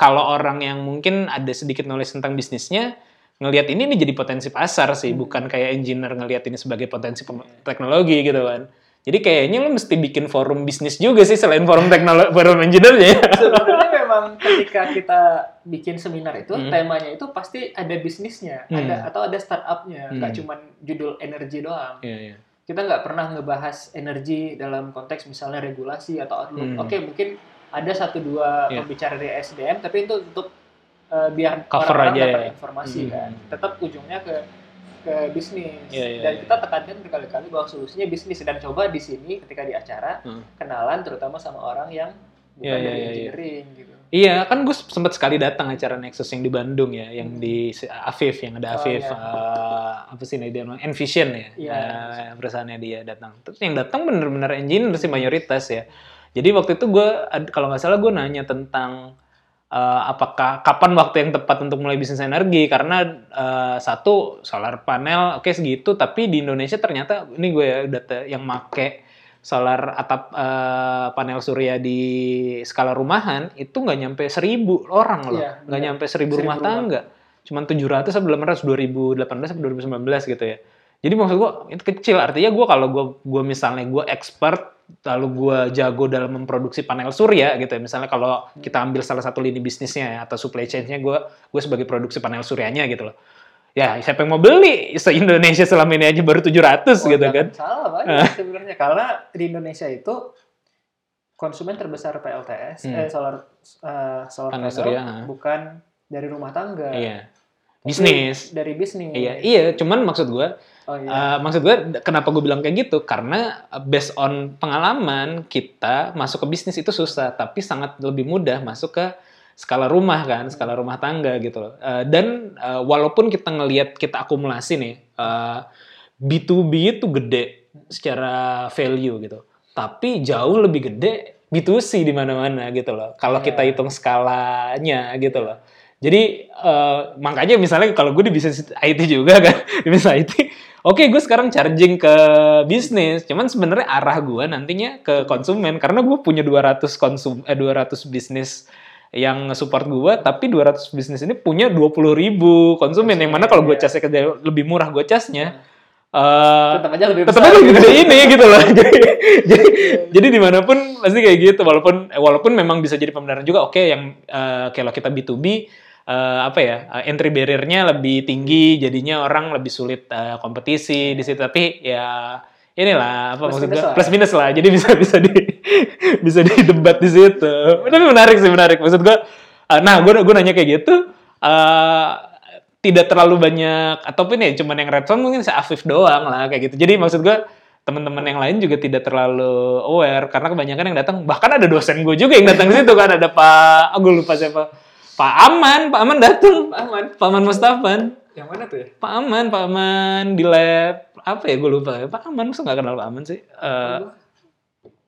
kalau orang yang mungkin ada sedikit knowledge tentang bisnisnya ngelihat ini nih jadi potensi pasar sih, bukan kayak engineer ngelihat ini sebagai potensi teknologi gitu kan. Jadi kayaknya lo mesti bikin forum bisnis juga sih selain forum teknologi, forum engineer-nya. Sebenarnya memang ketika kita bikin seminar itu Hmm. temanya itu pasti ada bisnisnya, Hmm. ada atau ada startupnya, nggak Hmm. cuman judul energi doang. Iya, iya. Kita nggak pernah ngebahas energi dalam konteks misalnya regulasi atau outlook. Hmm. Oke, mungkin ada satu dua Iya. pembicara dari SDM, tapi itu untuk uh, biar Cover orang-orang aja dapat ya. informasi Hmm. kan. Tetap ujungnya ke ke bisnis. Iya, iya, dan iya. kita tekankan berkali-kali bahwa solusinya bisnis dan coba di sini ketika di acara Hmm. kenalan terutama sama orang yang bukan Iya, iya, dari iya, engineering gitu. Iya, kan gue sempat sekali datang acara Nexus yang di Bandung ya, yang di si- Afif, yang ada Oh, Afif, iya. eh, apa sih dia namanya? Envision ya, Iya. eh, perusahaannya dia datang. Terus yang datang bener-bener engineer sih mayoritas ya. Jadi waktu itu gue, kalau nggak salah gue nanya tentang eh, apakah kapan waktu yang tepat untuk mulai bisnis energi? Karena eh, satu solar panel oke segitu. Tapi di Indonesia ternyata ini gue ya data yang make solar atap eh, panel surya di skala rumahan itu nggak nyampe seribu orang loh. Iya, nggak benar. nyampe seribu Seribu rumah rumah. tangga. Cuman 700 atau 800 2018 atau 2019 gitu ya. Jadi maksud gue itu kecil. Artinya gue kalau gue gue misalnya gue expert lalu gue jago dalam memproduksi panel surya gitu ya misalnya kalau kita ambil salah satu lini bisnisnya ya, atau supply chain-nya gue gue sebagai produksi panel suryanya gitu loh ya siapa yang mau beli se Indonesia selama ini aja baru 700 Wah, gitu kan Salah banyak sebenarnya karena di Indonesia itu konsumen terbesar PLTS Hmm. eh solar eh, solar Panel panel surya, ha. bukan dari rumah tangga. iya bisnis Dari bisnis. iya iya cuman maksud gue Oh iya. Uh, maksud gue kenapa gue bilang kayak gitu karena uh, based on pengalaman kita masuk ke bisnis itu susah tapi sangat lebih mudah masuk ke skala rumah kan skala rumah tangga gitu loh Uh, dan uh, walaupun kita ngelihat kita akumulasi nih uh, B2B itu gede secara value gitu tapi jauh lebih gede B2C di mana-mana gitu loh kalau Iya. kita hitung skalanya gitu loh jadi eh, makanya misalnya kalau gue di bisnis IT juga kan, di bisnis IT, oke gue sekarang charging ke bisnis, cuman sebenarnya arah gue nantinya ke konsumen karena gue punya 200 konsum eh 200 bisnis yang support gue, tapi 200 bisnis ini punya 20 ribu konsumen, yang mana kalau gue Iya. casnya ke- lebih murah gue casnya, eh tetap aja lebih tetap aja lebih gede ini gitu loh. jadi, jadi, jadi di mana pun pasti kayak gitu. Walaupun eh, walaupun memang bisa jadi pembenaran juga. Oke, yang eh, kalau kita B2B eh, apa ya eh, entry barrier-nya lebih tinggi, jadinya orang lebih sulit eh, kompetisi di situ. Tapi ya inilah apa Plus maksud minus gua lah. plus minus lah. Jadi bisa bisa di bisa didebat di situ. Tapi menarik sih menarik. Maksud gua eh, nah gue gue nanya kayak gitu. eh, tidak terlalu banyak ataupun ya cuman yang respon mungkin se Afif doang lah kayak gitu. Jadi maksud gue teman-teman yang lain juga tidak terlalu aware karena kebanyakan yang datang bahkan ada dosen gue juga yang datang ke situ kan ada Pak oh, gue lupa siapa Pak Aman Pak Aman datang Pak Aman. Pak Aman Mustafan Yang mana tuh ya? Pak Aman Pak Aman di lab apa ya gue lupa Pak Aman masa nggak kenal Pak Aman sih Eh,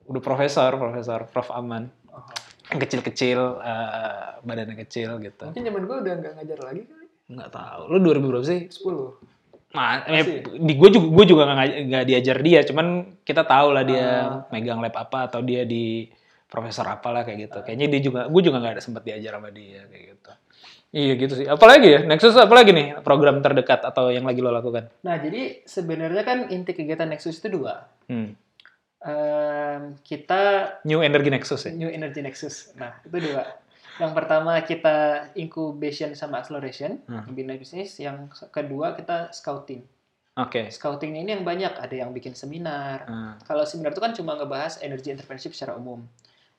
udah profesor profesor Prof Aman Oh. yang kecil-kecil eh, badannya kecil gitu Mungkin zaman gue udah nggak ngajar lagi kali. nggak tahu lu 2000 berapa sih 10. Ma, eh, Masih? di gue juga gue juga nggak diajar dia, cuman kita tahu lah dia Ah. megang lab apa atau dia di profesor apalah kayak gitu. Kayaknya dia juga gue juga nggak ada sempat diajar sama dia kayak gitu. Iya gitu sih. Apalagi ya Nexus apalagi nih program terdekat atau yang lagi lo lakukan? Nah, jadi sebenarnya kan inti kegiatan Nexus itu dua. Hmm. Em, kita New Energy Nexus ya? New Energy Nexus. Nah, itu dua. Yang pertama kita incubation sama acceleration, Hmm. bina bisnis. Yang kedua kita scouting. Oke. Scouting ini yang banyak, ada yang bikin seminar. Ah, Kalau seminar itu kan cuma ngebahas energy entrepreneurship secara umum.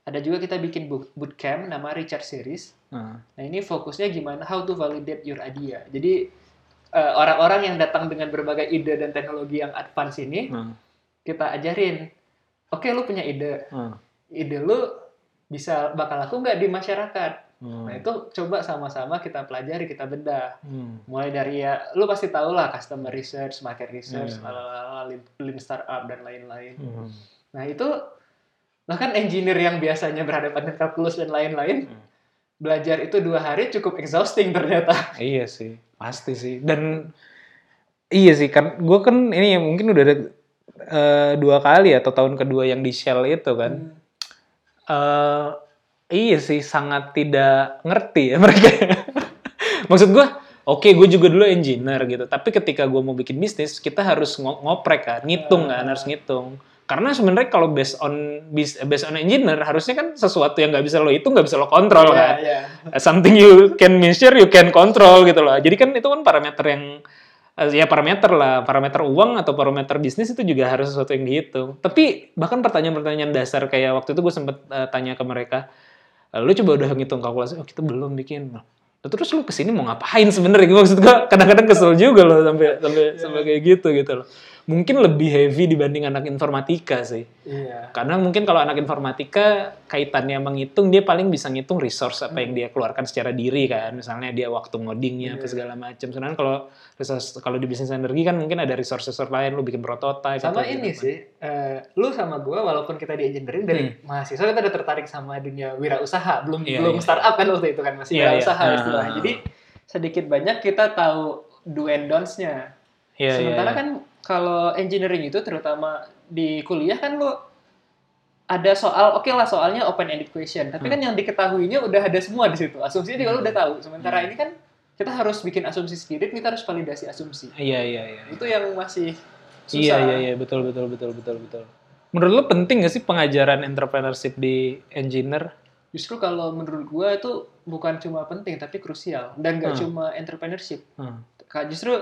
Ada juga kita bikin boot- bootcamp nama Richard Series. ah. Nah, ini fokusnya gimana how to validate your idea. Jadi eh, orang-orang yang datang dengan berbagai ide dan teknologi yang advance ini Ah, kita ajarin. Oke, lu punya ide. ah, Ide lu bisa bakal laku nggak di masyarakat? hmm, Nah, itu coba sama-sama kita pelajari, kita bedah. hmm, Mulai dari ya, lu pasti tahu lah customer research, market research, Hmm. lalala, lean startup dan lain-lain. hmm. Nah, itu bahkan engineer yang biasanya berhadapan dengan kalkulus dan lain-lain, Hmm. belajar itu dua hari cukup exhausting ternyata. Iya sih, pasti sih. Dan iya sih, kan gue kan ini mungkin udah ada eh, dua kali atau tahun kedua yang di Shell itu kan. eh iya sih, sangat tidak ngerti ya mereka. Maksud gue, oke gue juga dulu engineer gitu. Tapi ketika gue mau bikin bisnis, kita harus ngo- ngoprek kan, ngitung kan, harus ngitung. Karena sebenarnya kalau based on based on engineer harusnya kan sesuatu yang nggak bisa lo hitung nggak bisa lo kontrol Iya, kan iya. something you can measure, you can control gitu loh. Jadi kan itu kan parameter yang eh, ya parameter lah, parameter uang atau parameter bisnis itu juga harus sesuatu yang dihitung. Tapi bahkan pertanyaan-pertanyaan dasar kayak waktu itu gue sempet eh, tanya ke mereka, "Eh, lu coba udah ngitung kalkulasi, oh kita belum bikin. Loh, terus lu ke sini mau ngapain sebenarnya? Maksud gue kadang-kadang kesel juga loh sampai sampai sampai kayak gitu gitu loh. Mungkin lebih heavy dibanding anak informatika sih. Iya. Karena mungkin kalau anak informatika kaitannya menghitung dia paling bisa ngitung resource apa yang dia keluarkan secara diri kan. Misalnya dia waktu ngodingnya apa segala macam. Sedangkan kalau resource kalau di bisnis energi kan mungkin ada resource resource lain lu bikin prototype Sama atau ini sih, eh, lu sama gua walaupun kita di engineering dari mahasiswa kita udah tertarik sama dunia wirausaha, belum Hmm. Iya, belum iya, startup kan waktu itu kan masih Iya, iya. wirausaha Ah, istilahnya. ah, Jadi sedikit banyak kita tahu do and don'ts-nya. Iya, iya, Sementara iya. kan kalau engineering itu terutama di kuliah kan lu ada soal, oke lah soalnya open ended question, tapi Hmm. kan yang diketahuinya udah ada semua di situ. Asumsinya juga lu udah tahu. Sementara Hmm. ini kan kita harus bikin asumsi sendiri, kita harus validasi asumsi. Iya iya iya. Itu yang masih susah. Iya iya iya betul betul betul betul betul. Menurut lu penting gak sih pengajaran entrepreneurship di engineer? Justru kalau menurut gua itu bukan cuma penting tapi krusial dan gak Hmm. cuma entrepreneurship. Hmm. Justru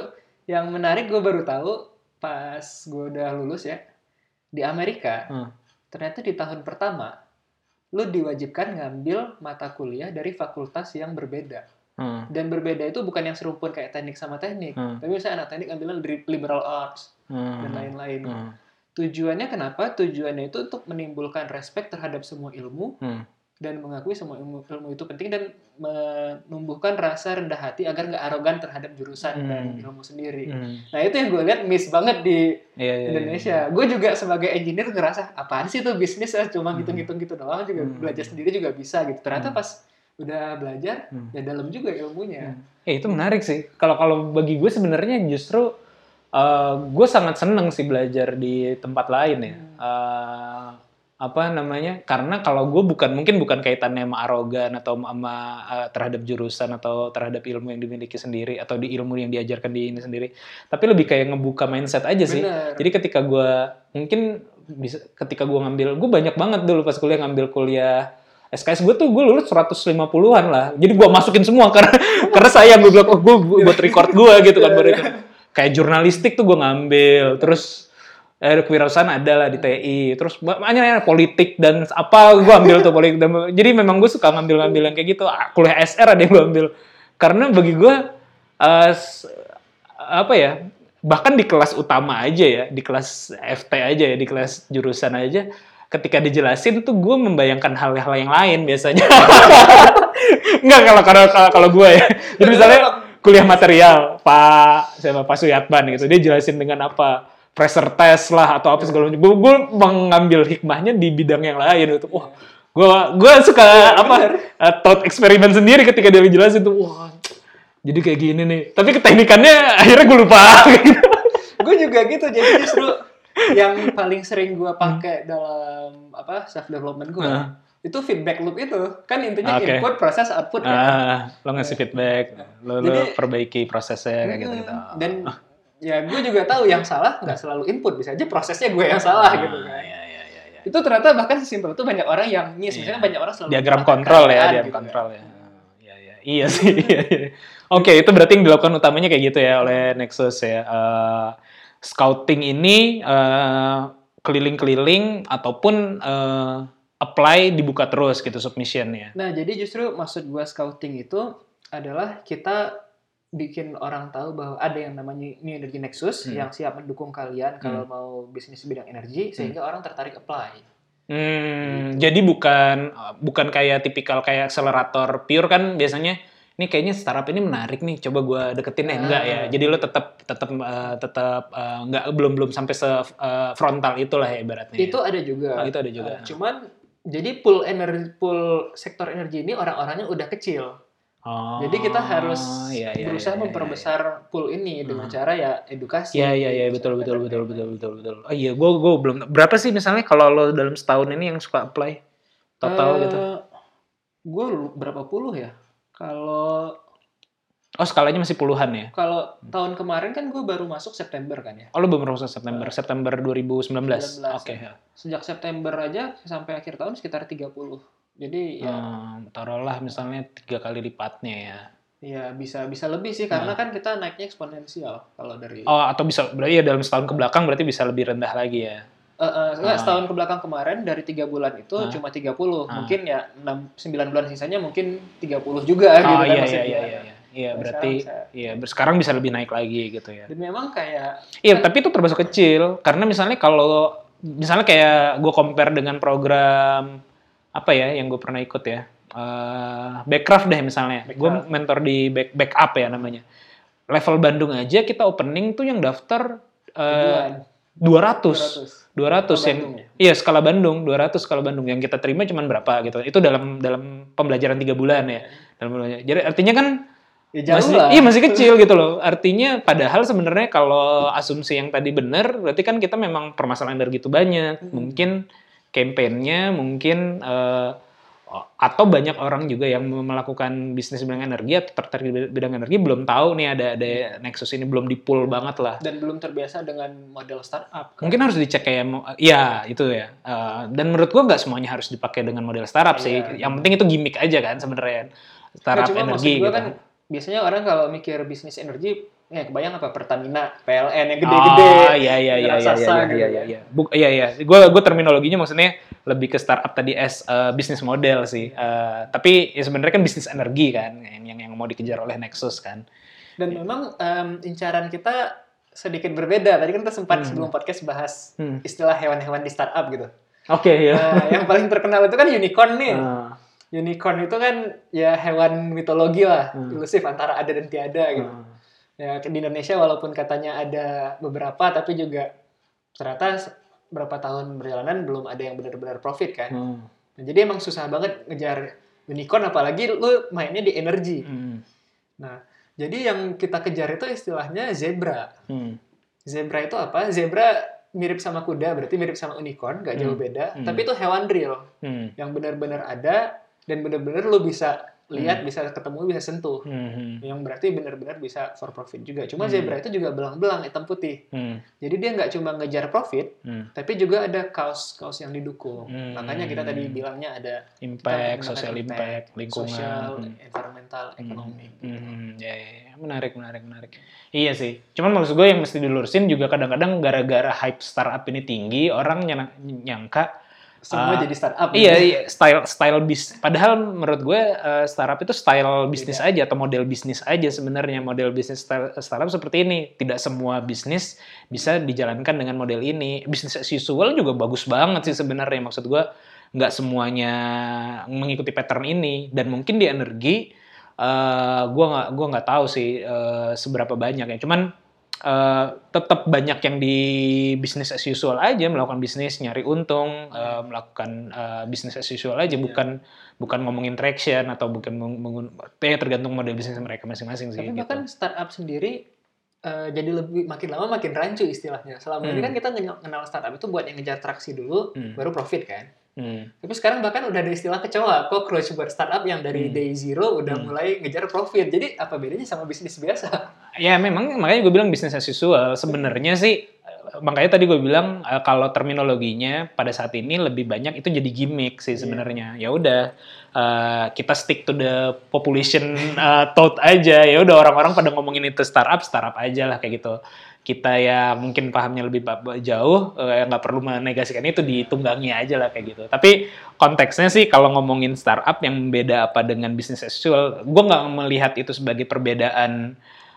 yang menarik gue baru tahu pas gue udah lulus ya di Amerika. Hmm. Ternyata di tahun pertama lu diwajibkan ngambil mata kuliah dari fakultas yang berbeda. Hmm. Dan berbeda itu bukan yang serumpun kayak teknik sama teknik. Hmm. Tapi misalnya anak teknik ambilnya dari liberal arts Hmm. dan lain-lain. Hmm. Tujuannya kenapa? Tujuannya itu untuk menimbulkan respect terhadap semua ilmu Hmm. Dan mengakui semua ilmu, ilmu itu penting dan menumbuhkan rasa rendah hati agar nggak arogan terhadap jurusan Hmm. dan ilmu sendiri. Hmm. Nah itu yang gue lihat miss banget di Iya, iya, iya. Indonesia. Gue juga sebagai engineer ngerasa apaan sih tuh bisnis ah, cuma hitung-hitung gitu doang juga Hmm. belajar sendiri juga bisa gitu. Ternyata Hmm. pas udah belajar Hmm. ya dalam juga ilmunya. Eh itu menarik sih. Kalau kalau bagi gue sebenarnya justru eh, gue sangat seneng sih belajar di tempat lain ya. Eh, apa namanya? Karena kalau gue bukan mungkin bukan kaitannya sama arogan atau sama eh, terhadap jurusan atau terhadap ilmu yang dimiliki sendiri atau di ilmu yang diajarkan di ini sendiri. Tapi lebih kayak ngebuka mindset aja sih. Bener. Jadi ketika gue mungkin bisa ketika gue ngambil, gue banyak banget dulu pas kuliah ngambil kuliah SKS gue tuh gue lulus 150-an lah. Jadi gue masukin semua karena karena sayang gue bilang oh gue buat record gue gitu kan baru itu. Kayak jurnalistik tuh gue ngambil, terus eh, kewirausahaan ada lah di TI, terus banyak politik dan apa gue ambil tuh politik. Dan, jadi memang gue suka ngambil-ngambil yang kayak gitu. Ah, Kuliah SR ada yang gue ambil. Karena bagi gue s- apa ya bahkan di kelas utama aja ya di kelas FT aja ya di kelas jurusan aja ketika dijelasin tuh gue membayangkan hal-hal yang lain biasanya Enggak kalau kalau, kalau gue ya jadi misalnya kuliah material Pak siapa Pak Suyatman gitu dia jelasin dengan apa pressure test lah atau apa segala macam. Gue gue mengambil hikmahnya di bidang yang lain gitu. Wah gue gue suka apa eh, thought eksperimen sendiri ketika dia jelasin tuh wah jadi kayak gini nih. Tapi keteknikannya akhirnya gue lupa. Gitu. gue juga gitu jadi justru yang paling sering gue pakai dalam apa self development gue Ah. itu feedback loop itu. Kan intinya Oke. input proses output kan? Ah lo ngasih feedback lo, lo Jadi- perbaiki prosesnya kayak gitu gitu Hmm, dan ya gue juga tahu yang salah nggak selalu input bisa aja prosesnya gue yang salah gitu kan ya, ya, ya, Itu ternyata bahkan sesimpel itu banyak orang yang miss. Iya. Misalnya banyak orang selalu diagram kontrol ya, diagram gitu kontrol ya. Iya, iya. Iya sih. iya, iya. Oke, itu berarti yang dilakukan utamanya kayak gitu ya oleh Nexus ya. Eh, scouting ini eh, keliling-keliling ataupun eh, apply dibuka terus gitu submissionnya. Nah, jadi justru maksud gua scouting itu adalah kita bikin orang tahu bahwa ada yang namanya New Energy Nexus Hmm. yang siap mendukung kalian kalau mau bisnis bidang energi sehingga orang tertarik apply. Hmm, jadi bukan bukan kayak tipikal kayak akselerator pure kan biasanya ini kayaknya startup ini menarik nih coba gua deketin eh enggak ya Ah. jadi lo tetap tetap eh, tetap eh, enggak belum belum sampai se eh, frontal itulah ya ibaratnya Itu ada juga. Oh, itu ada juga. Uh, cuman jadi pool energi pool sektor energi ini orang-orangnya udah kecil. Oh, Jadi kita harus iya, iya, berusaha iya, iya, memperbesar pool ini dengan Hmm. cara ya edukasi. Iya iya iya betul betul betul betul betul betul. Oh iya, gue gue belum. Berapa sih misalnya kalau lo dalam setahun ini yang suka apply total gitu? Gue berapa puluh ya? Kalau Oh skalanya masih puluhan ya? kalau tahun kemarin kan gue baru masuk September kan ya. Oh lo baru masuk September September 2019. 19, Oke. ya. Sejak September aja sampai akhir tahun sekitar 30. Jadi ya Hmm, taruhlah misalnya tiga kali lipatnya ya. ya bisa bisa lebih sih karena kan kita naiknya eksponensial kalau dari Oh atau bisa berarti ya dalam setahun ke belakang berarti bisa lebih rendah lagi ya? Eh, eh, enggak, Ah. setahun ke belakang kemarin dari tiga bulan itu Ah. cuma 30. Ah. Mungkin ya 6 9 bulan sisanya mungkin 30 juga gitu Oh kan iya iya maksudnya. iya iya. iya. Iya Nah, berarti sekarang iya sekarang bisa lebih naik lagi gitu ya. Dan memang kayak Iya, tapi itu termasuk kecil karena misalnya kalau misalnya kayak gue compare dengan program apa ya yang gue pernah ikut ya, eh Backcraft deh misalnya, gue mentor di back, backup ya namanya. Level Bandung aja kita opening tuh yang daftar bulan 200. 200. 200 Skala yang Bandung ya? iya skala Bandung 200 skala Bandung yang kita terima cuman berapa gitu itu dalam dalam pembelajaran tiga bulan ya dalam pembelajaran. jadi artinya kan Ya masih, lah. Iya masih kecil gitu loh. Artinya padahal sebenarnya kalau asumsi yang tadi benar, berarti kan kita memang permasalahan energi itu banyak. Hmm. Mungkin campaign-nya, mungkin eh, atau banyak orang juga yang melakukan bisnis bidang energi atau tertarik bidang energi belum tahu nih ada ada Nexus ini belum di pull banget lah. Dan belum terbiasa dengan model startup. kan. Mungkin harus dicek kayak mau- ya itu ya. Eh, dan menurut gua nggak semuanya harus dipakai dengan model startup sih. Iya. Yang penting itu gimmick aja kan sebenarnya. Startup Nah, energi gitu. kan biasanya orang kalau mikir bisnis energi ya kebayang apa Pertamina, PLN yang gede-gede. Oh, iya iya iya iya iya gitu iya kan. iya. Buk, iya iya. Gua gua terminologinya maksudnya lebih ke startup tadi as uh, bisnis model sih. Uh, tapi ya sebenarnya kan bisnis energi kan yang yang yang mau dikejar oleh Nexus kan. Dan memang em, incaran kita sedikit berbeda. Tadi kan kita sempat Hmm. sebelum podcast bahas Hmm. istilah hewan-hewan di startup gitu. Oke ya. Nah, yang paling terkenal itu kan unicorn nih. Ah, Unicorn itu kan ya hewan mitologi lah, Hmm. ilusif antara ada dan tiada gitu. ah. Ya di Indonesia walaupun katanya ada beberapa tapi juga ternyata berapa tahun perjalanan belum ada yang benar-benar profit kan. Hmm. Nah, jadi emang susah banget ngejar unicorn apalagi lu mainnya di energi. Hmm. Nah, jadi yang kita kejar itu istilahnya zebra. Hmm. Zebra itu apa? Zebra mirip sama kuda, berarti mirip sama unicorn, gak jauh Hmm. beda. Hmm. Tapi itu hewan real Hmm. yang benar-benar ada dan benar-benar lu bisa lihat, bisa ketemu, bisa sentuh. Hmm. Yang berarti benar-benar bisa for profit juga. Cuma Hmm. zebra itu juga belang-belang hitam putih. Hmm. Jadi dia nggak cuma ngejar profit, Hmm. tapi juga ada kaos-kaos yang didukung. Hmm. Makanya kita tadi bilangnya ada Impact, social menggunakan impact, lingkungan. sosial, Hmm. environmental, ekonomi. Hmm, ya, ya, ya. menarik, menarik, menarik. Iya sih. Cuman maksud gue yang mesti dilurusin juga kadang-kadang gara-gara hype startup ini tinggi, orang nyangka Semua Ah, jadi startup. iya, gitu. iya, style style bis. Padahal menurut gue eh, startup itu style bisnis aja atau model bisnis aja sebenarnya. Model bisnis style- startup seperti ini. Tidak semua bisnis bisa dijalankan dengan model ini. Bisnis as usual juga bagus banget sih sebenarnya. Maksud gue nggak semuanya mengikuti pattern ini dan mungkin di energi eh gue nggak gua nggak tahu sih eh, seberapa banyak ya. Cuman eh, tetap banyak yang di bisnis as usual aja melakukan bisnis nyari untung eh, melakukan eh, bisnis as usual aja bukan bukan ngomongin traction atau bukan meng- ya tergantung model bisnis mereka masing-masing sih Tapi gitu. bahkan startup sendiri eh, jadi lebih makin lama makin rancu istilahnya. Selama ini Hmm. kan kita kenal startup itu buat yang ngejar traksi dulu, Hmm. baru profit kan. Hmm. Tapi sekarang bahkan udah ada istilah kecoa, cockroach buat startup yang dari Hmm. day zero udah Hmm. mulai ngejar profit. Jadi apa bedanya sama bisnis biasa? Ya memang makanya gue bilang bisnis as usual sebenarnya sih makanya tadi gue bilang eh, kalau terminologinya pada saat ini lebih banyak itu jadi gimmick sih sebenarnya. Ya udah eh, kita stick to the population eh, thought aja. Ya udah orang-orang pada ngomongin itu startup, startup aja lah kayak gitu. Kita ya mungkin pahamnya lebih jauh, nggak perlu menegasikan itu ditunggangi aja lah kayak gitu. Tapi konteksnya sih kalau ngomongin startup yang beda apa dengan bisnis as usual, gue nggak melihat itu sebagai perbedaan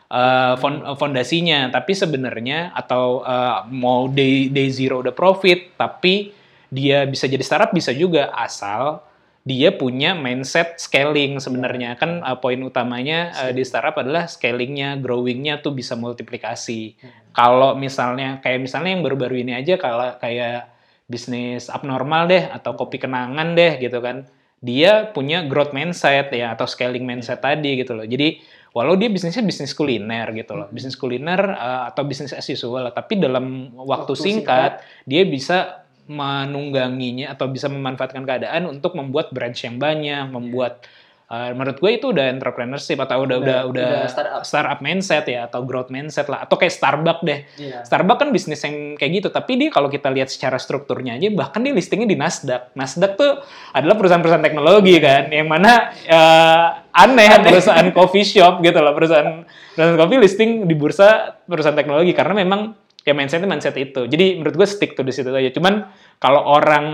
uh, fon- fondasinya. Tapi sebenarnya atau uh, mau day day zero udah profit tapi dia bisa jadi startup bisa juga asal dia punya mindset scaling sebenarnya. Kan uh, poin utamanya uh, di startup adalah scalingnya growingnya tuh bisa multiplikasi. Kalau misalnya kayak misalnya yang baru-baru ini aja kalau kayak bisnis abnormal deh atau kopi kenangan deh gitu kan dia punya growth mindset ya atau scaling mindset tadi gitu loh. Jadi walau dia bisnisnya bisnis kuliner gitu loh. Bisnis kuliner uh, atau bisnis as usual tapi dalam waktu, Waktu singkat, dia bisa menungganginya atau bisa memanfaatkan keadaan untuk membuat branch yang banyak membuat uh, menurut gue itu udah entrepreneurship atau udah udah udah, Udah- udah startup. mindset ya atau growth mindset lah atau kayak Starbucks deh Iya. Starbucks kan bisnis yang kayak gitu, tapi dia kalau kita lihat secara strukturnya aja, bahkan dia listingnya di Nasdaq. Nasdaq tuh adalah perusahaan-perusahaan teknologi kan, yang mana eh, aneh, perusahaan coffee shop gitu loh, perusahaan perusahaan kopi listing di bursa perusahaan teknologi karena memang ya mindsetnya mindset itu. Jadi menurut gue stick to di situ aja. Cuman kalau orang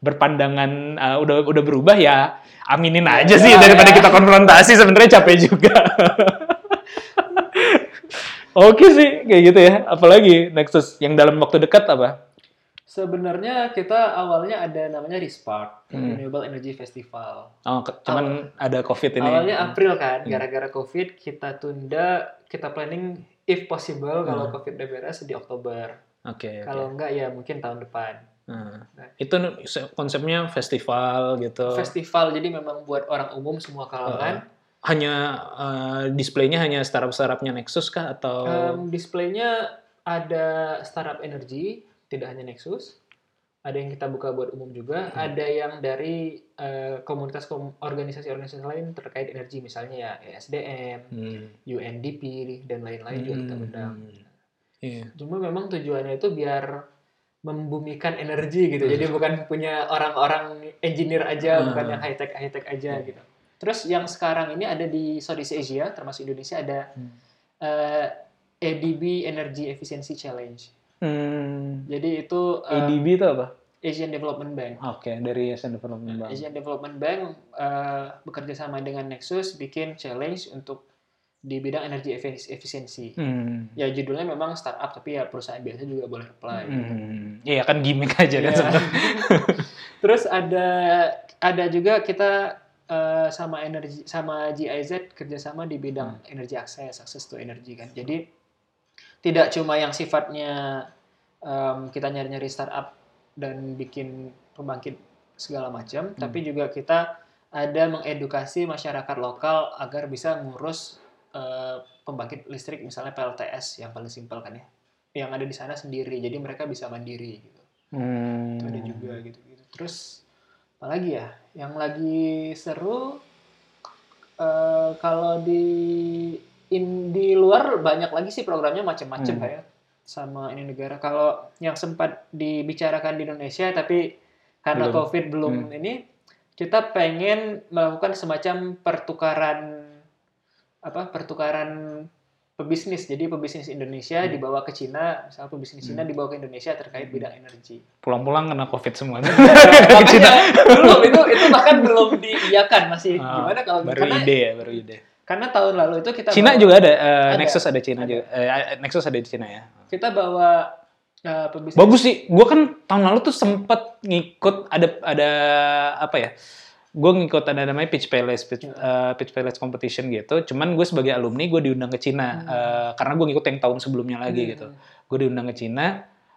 berpandangan eh, udah udah berubah ya aminin aja sih daripada kita konfrontasi sebenarnya capek juga. Oke sih, kayak gitu ya. Apalagi Nexus yang dalam waktu dekat apa? Sebenarnya kita awalnya ada namanya Respark, Hmm. Renewable Energy Festival. Oh, ke- cuman ada COVID ini. Awalnya April kan, Hmm. gara-gara COVID kita tunda, kita planning if possible kalau Hmm. COVID udah beres di Oktober. Oke. oke. Kalau enggak ya mungkin tahun depan. Nah, itu se- konsepnya festival gitu. Festival jadi memang buat orang umum semua kalangan. hanya eh, displaynya hanya startup-startupnya Nexus kah atau Em, displaynya ada startup energi, tidak hanya Nexus. Ada yang kita buka buat umum juga. Hmm. Ada yang dari eh, komunitas kom- organisasi-organisasi lain terkait energi, misalnya ya ESDM, Hmm. UNDP dan lain-lain juga kita Hmm. undang. Iya. Cuma memang tujuannya itu biar membumikan energi gitu. Hmm. Jadi bukan punya orang-orang engineer aja, Hmm. bukan yang high tech high tech aja gitu. Terus yang sekarang ini ada di Southeast Asia, termasuk Indonesia ada Hmm. eh, ADB Energy Efficiency Challenge. Hmm. Jadi itu eh, ADB itu apa? Asian Development Bank. Oke, dari Asian Development Bank. Asian Development Bank eh, bekerja sama dengan Nexus bikin challenge untuk di bidang energi efis- efisiensi. Hmm. Ya judulnya memang startup tapi ya perusahaan biasa juga boleh apply. gitu. Hmm. Iya kan gimmick aja kan Iya. Terus ada ada juga kita eh, sama energi sama GIZ kerjasama di bidang Hmm. energi akses, akses to energi kan. Jadi tidak cuma yang sifatnya em, kita nyari-nyari startup dan bikin pembangkit segala macam, Hmm. tapi juga kita ada mengedukasi masyarakat lokal agar bisa ngurus eh, pembangkit listrik misalnya PLTS yang paling simpel kan ya, yang ada di sana sendiri. Jadi mereka bisa mandiri gitu Hmm. itu ada juga gitu gitu terus apalagi ya yang lagi seru eh, kalau di in, di luar banyak lagi sih programnya macam-macam Hmm. kayak sama ini negara kalau yang sempat dibicarakan di Indonesia tapi karena Belum. covid belum Hmm. ini kita pengen melakukan semacam pertukaran apa pertukaran pebisnis jadi pebisnis Indonesia Hmm. dibawa ke Cina misalnya pebisnis Cina Hmm. dibawa ke Indonesia terkait bidang energi Pulang-pulang kena COVID semua. makanya belum itu itu bahkan belum diiyakan masih Ah, gimana kalau baru karena ide ya, baru ide. karena tahun lalu itu kita Cina bawa, juga ada, eh, Ada. Nexus ada Cina Ada. juga. Eh, Nexus ada di Cina ya. kita bawa eh, pebisnis Bagus sih. Gue kan tahun lalu tuh sempet ngikut ada ada apa ya? Gue ngikut ada namanya Pitch Palace, Pitch, eh, Pitch Palace Competition gitu. Cuman gue sebagai alumni gue diundang ke Cina Hmm. Eh, karena gue ngikut yang tahun sebelumnya lagi Hmm. gitu. Gue diundang ke Cina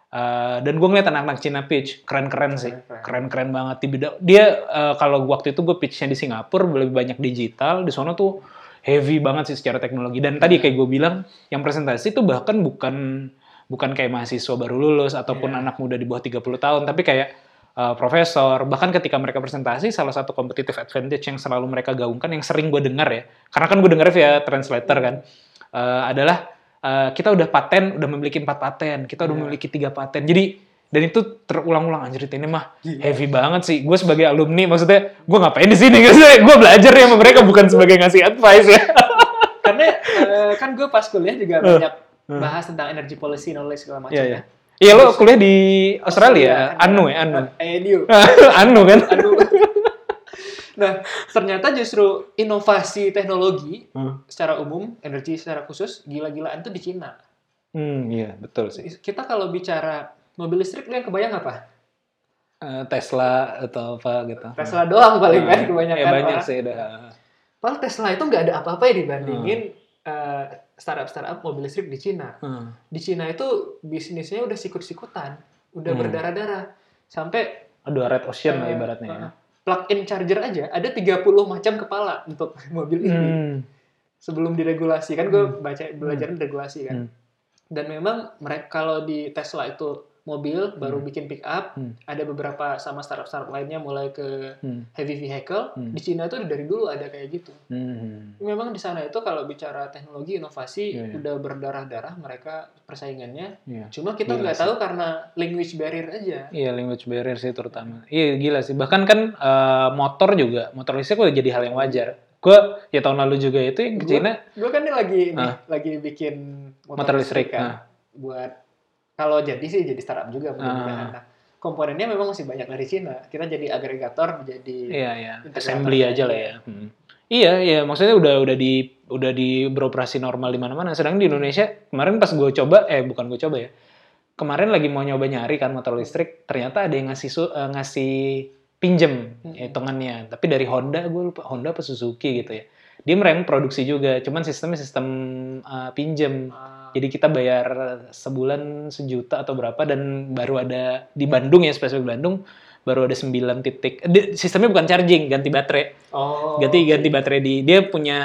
eh, dan gue ngeliat anak-anak Cina pitch keren-keren sih, Keren-keren. banget. Di bidang dia eh, kalau waktu itu gue pitchnya di Singapura lebih banyak digital, di sana tuh heavy banget sih secara teknologi. Dan tadi Hmm. kayak gue bilang, yang presentasi tuh bahkan bukan bukan kayak mahasiswa baru lulus ataupun Iya. anak muda di bawah 30 tahun, tapi kayak uh, profesor. Bahkan ketika mereka presentasi, salah satu competitive advantage yang selalu mereka gaungkan, yang sering gue dengar ya, karena kan gue dengar via translator kan, uh, adalah eh, kita udah paten, udah memiliki empat paten, kita udah Iya. memiliki tiga paten. Jadi dan itu terulang-ulang anjir ini mah heavy banget sih. Gue sebagai alumni maksudnya gue ngapain di sini? gue belajar ya sama mereka bukan sebagai ngasih advice ya. Karena kan gue pas kuliah juga banyak bahas tentang energy policy knowledge segala macam Iya, ya. Iya. Lo kuliah di Australia, Australia, anu ya, anu. ANU. anu kan? Aduh. nah, ternyata justru inovasi teknologi Hmm. secara umum, energi secara khusus, gila-gilaan tuh di Cina. Hmm, iya betul sih. Kita kalau bicara mobil listrik, yang kebayang apa? Eh, Tesla atau apa gitu. Tesla doang paling kan Hmm. kebanyakan Ya banyak orang. sih udah. Padahal Tesla itu nggak ada apa-apa ya dibandingin eh, startup-startup mobil listrik di Cina. Hmm. Di Cina itu bisnisnya udah sikut-sikutan, udah Hmm. berdarah-darah. Sampai Aduh, red ocean lah ibaratnya ya. eh, plug-in charger aja ada 30 macam kepala untuk mobil ini. Hmm. sebelum diregulasi kan gue baca belajar regulasi kan Hmm. dan memang mereka kalau di Tesla itu mobil baru bikin pick up Hmm. ada beberapa sama startup startup lainnya mulai ke Hmm. heavy vehicle Hmm. di Cina itu dari dulu ada kayak gitu Hmm. memang di sana itu kalau bicara teknologi inovasi Iya, iya. udah berdarah darah mereka persaingannya Iya. cuma kita nggak tahu karena language barrier aja Iya language barrier sih terutama. Iya gila sih. Bahkan kan eh, motor juga, motor listrik udah jadi hal yang wajar. Gue ya tahun lalu juga itu yang ke Gua- Cina gue kan ini lagi Ah. lagi bikin motor listrik. kan Nah, buat kalau jadi sih jadi startup juga mudah-mudahan. Ah. Nah, komponennya memang masih banyak dari Cina. Kita jadi agregator, jadi iya iya. Assembly aja lah ya. Hmm. Iya iya. Maksudnya udah udah di udah di beroperasi normal di mana-mana. Sedang di Indonesia kemarin pas gue coba, eh bukan gue coba ya. Kemarin lagi mau nyoba nyari kan motor listrik, ternyata ada yang ngasih su- eh, ngasih pinjem Hmm. hitungannya. Tapi dari Honda, gue lupa Honda apa Suzuki gitu ya. Dia mereka produksi juga, cuman sistemnya sistem eh, pinjem. Ah, Jadi kita bayar sebulan sejuta atau berapa dan baru ada di Bandung ya spesifik Bandung baru ada 9 titik. Sistemnya bukan charging, ganti baterai. oh, Ganti ganti baterai di dia punya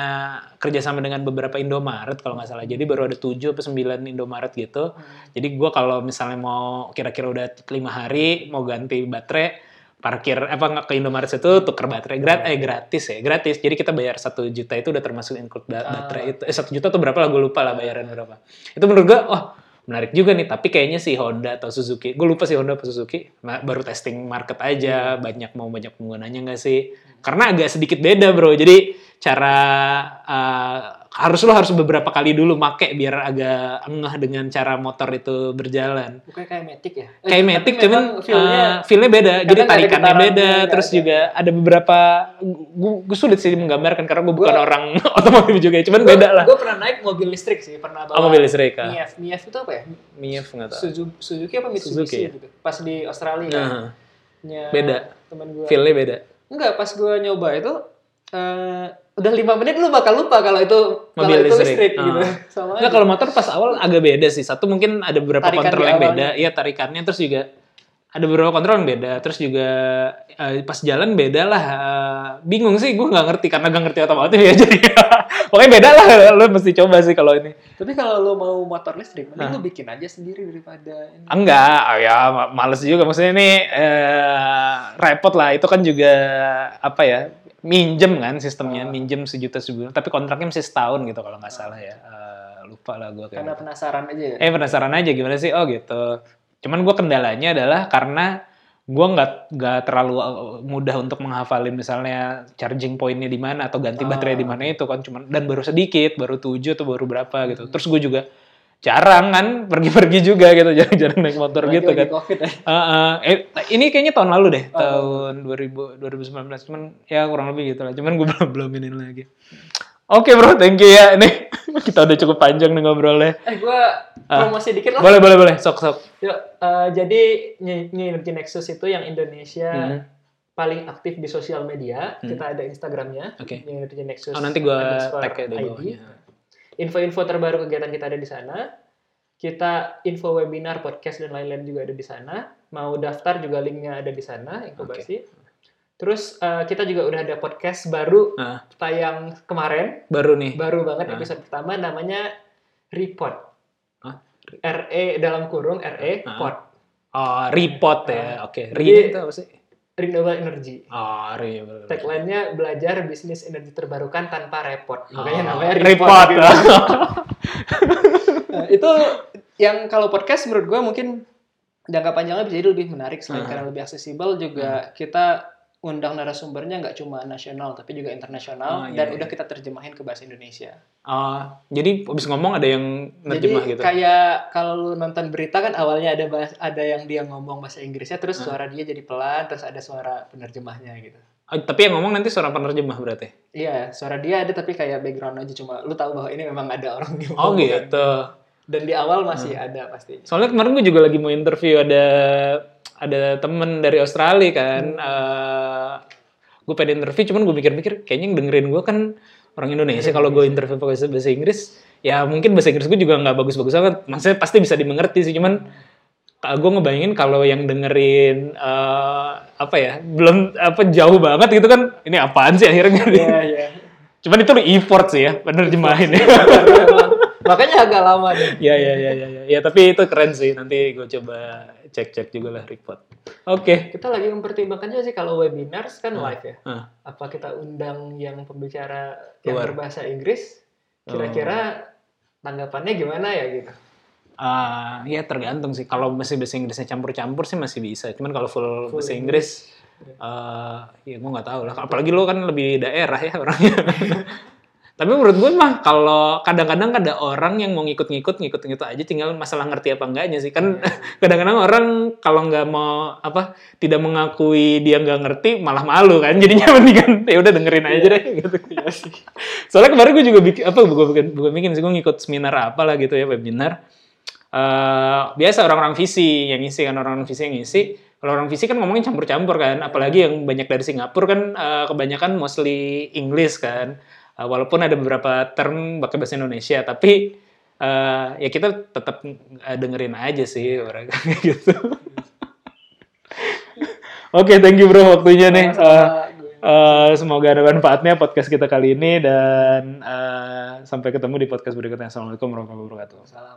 kerjasama dengan beberapa Indomaret kalau nggak salah. Jadi baru ada 7 atau 9 Indomaret gitu. Jadi gua kalau misalnya mau kira-kira udah lima hari mau ganti baterai parkir apa nggak ke Indomaret itu tuker baterai gratis eh gratis ya gratis. Jadi kita bayar satu juta itu udah termasuk include ba- Ah. baterai itu. Eh satu juta tuh berapa lah gue lupa lah bayaran berapa. Itu menurut gue oh menarik juga nih. Tapi kayaknya si Honda atau Suzuki gue lupa sih Honda atau Suzuki baru testing market aja banyak mau banyak penggunanya nggak sih? Karena agak sedikit beda bro. Jadi cara uh, harus lo harus beberapa kali dulu make biar agak ngeh dengan cara motor itu berjalan bukan kayak Matic ya? Eh, kayak Matic memang cuman feel-nya uh, feel-nya beda kadang jadi tarikannya beda nggak terus ada. juga ada beberapa gue sulit sih menggambarkan karena gue bukan orang otomotif juga ya, cuman beda lah Gue pernah naik mobil listrik sih, pernah bawa oh mobil listrik ah Mief. Mief itu apa ya? Mief nggak tahu Suzuki, Suzuki apa Mitsubishi Suzuki ya? gitu. Pas di Australia kan. nah, Nya beda. Temen gue. feel-nya beda Enggak, pas gue nyoba itu eh udah lima menit lu bakal lupa kalau itu kalau Mobil itu listrik. listrik, gitu. Ah. Sama aja. kalau motor pas awal agak beda sih. Satu mungkin ada beberapa Tarikan kontrol yang beda. Iya tarikannya terus juga ada beberapa kontrol yang beda. Terus juga eh, pas jalan beda lah. Eh, bingung sih, gue nggak ngerti karena gak ngerti otomotif ya. Jadi pokoknya beda lah. Lo mesti coba sih kalau ini. Tapi kalau lu mau motor listrik, mending Ah. lu bikin aja sendiri daripada ini. Enggak, oh ya ma- males juga. Maksudnya ini eh, repot lah. Itu kan juga apa ya? Minjem kan sistemnya, Ah. minjem sejuta sebulan. Tapi kontraknya masih setahun gitu kalau nggak salah ya. Eh, lupa lah gue. Karena gitu. penasaran aja ya. Eh penasaran aja gimana sih? Oh gitu. Cuman gue kendalanya adalah karena gue nggak nggak terlalu uh, mudah untuk menghafalin misalnya charging pointnya di mana atau ganti baterai di mana itu kan cuman dan baru sedikit baru tujuh atau baru berapa gitu terus gue juga jarang kan pergi-pergi juga gitu jarang-jarang naik motor Apalagi gitu lagi kan COVID ya. Uh, uh, eh, ini kayaknya tahun lalu deh, Oh. tahun 2000, 2019. Cuman ya kurang lebih gitu lah. Cuman gue belum belum ini lagi. Oke bro, thank you ya. Ini kita udah cukup panjang nih ngobrolnya. Eh gua Ah. promosi dikit lah. Boleh boleh boleh, sok sok. Yuk, eh, jadi New Energy Nexus itu yang Indonesia Hmm. paling aktif di sosial media. Hmm. Kita ada Instagramnya, Oke. New Energy Nexus. Oh nanti gue tag ya di ID. bawahnya. Info-info terbaru kegiatan kita ada di sana. Kita info webinar, podcast dan lain-lain juga ada di sana. Mau daftar juga linknya ada di sana, inkubasi. Terus eh, kita juga udah ada podcast baru Ah. tayang kemarin, Baru nih. baru banget Ah. episode pertama namanya Report. Hah? RE dalam kurung RE Ah. pod. Oh, report ya. Oke. Jadi- Re itu apa sih? Renewable energy. Oh, bener. Tagline-nya belajar bisnis energi terbarukan tanpa repot. Makanya Oh, namanya repot. gitu. Nah, itu yang kalau podcast menurut gue mungkin jangka panjangnya bisa jadi lebih menarik selain Ah. karena lebih aksesibel juga kita undang narasumbernya nggak cuma nasional tapi juga internasional Oh, iya, dan iya. udah kita terjemahin ke bahasa Indonesia. Oh, jadi abis ngomong ada yang nerjemah Jadi gitu. kayak kalau lu nonton berita kan awalnya ada bahas, ada yang dia ngomong bahasa Inggrisnya terus Ah. suara dia jadi pelan terus ada suara penerjemahnya gitu. Oh, tapi yang ngomong nanti seorang penerjemah berarti. Iya, suara dia ada tapi kayak background aja cuma lu tahu bahwa ini memang ada orang di Oh kan. gitu. Dan di awal masih ada pasti. Soalnya kemarin gue juga lagi mau interview ada ada temen dari Australia kan. gue pengen interview, cuman gue mikir-mikir kayaknya yang dengerin gue kan orang Indonesia. Kalau gue interview pakai bahasa Inggris, ya mungkin bahasa Inggris gue juga nggak bagus-bagus banget. Maksudnya pasti bisa dimengerti sih, cuman gue ngebayangin kalau yang dengerin eh, apa ya belum apa jauh banget gitu kan ini apaan sih akhirnya Iya, iya. cuman itu effort sih ya penerjemahin ya Makanya agak lama nih. ya ya ya ya ya tapi itu keren sih nanti gue coba cek cek juga lah report oke Kita lagi mempertimbangkan juga sih kalau webinars kan live ya. Ah. Apa kita undang yang pembicara yang Luar. berbahasa Inggris? Kira-kira tanggapannya gimana ya gitu? Ah, ya tergantung sih. Kalau masih bahasa Inggrisnya campur-campur sih masih bisa. Cuman kalau full, Full bahasa Inggris, eh ya gue nggak tahu lah. Apalagi lo kan lebih daerah ya orangnya. Tapi menurut gue mah kalau kadang-kadang ada orang yang mau ngikut-ngikut, ngikut-ngikut aja, tinggal masalah ngerti apa enggaknya sih. Kan kadang-kadang orang kalau nggak mau apa tidak mengakui dia nggak ngerti, malah malu kan. Jadinya mendingan ya udah dengerin aja deh gitu. Soalnya kemarin gue juga bikin apa gue bikin, bukan bikin sih gue ngikut seminar apa lah gitu ya webinar. Eh, biasa orang-orang visi yang ngisi kan orang-orang visi yang ngisi. Kalau orang visi kan ngomongin campur-campur kan, apalagi yang banyak dari Singapura kan eh, kebanyakan mostly English kan. Eh, walaupun ada beberapa term pakai bahasa Indonesia, tapi eh, ya kita tetap eh, dengerin aja sih orang kayak gitu. Oke, thank you bro waktunya nih. Gue. eh, semoga ada manfaatnya podcast kita kali ini dan eh, sampai ketemu di podcast berikutnya. Assalamualaikum warahmatullahi wabarakatuh. Salam.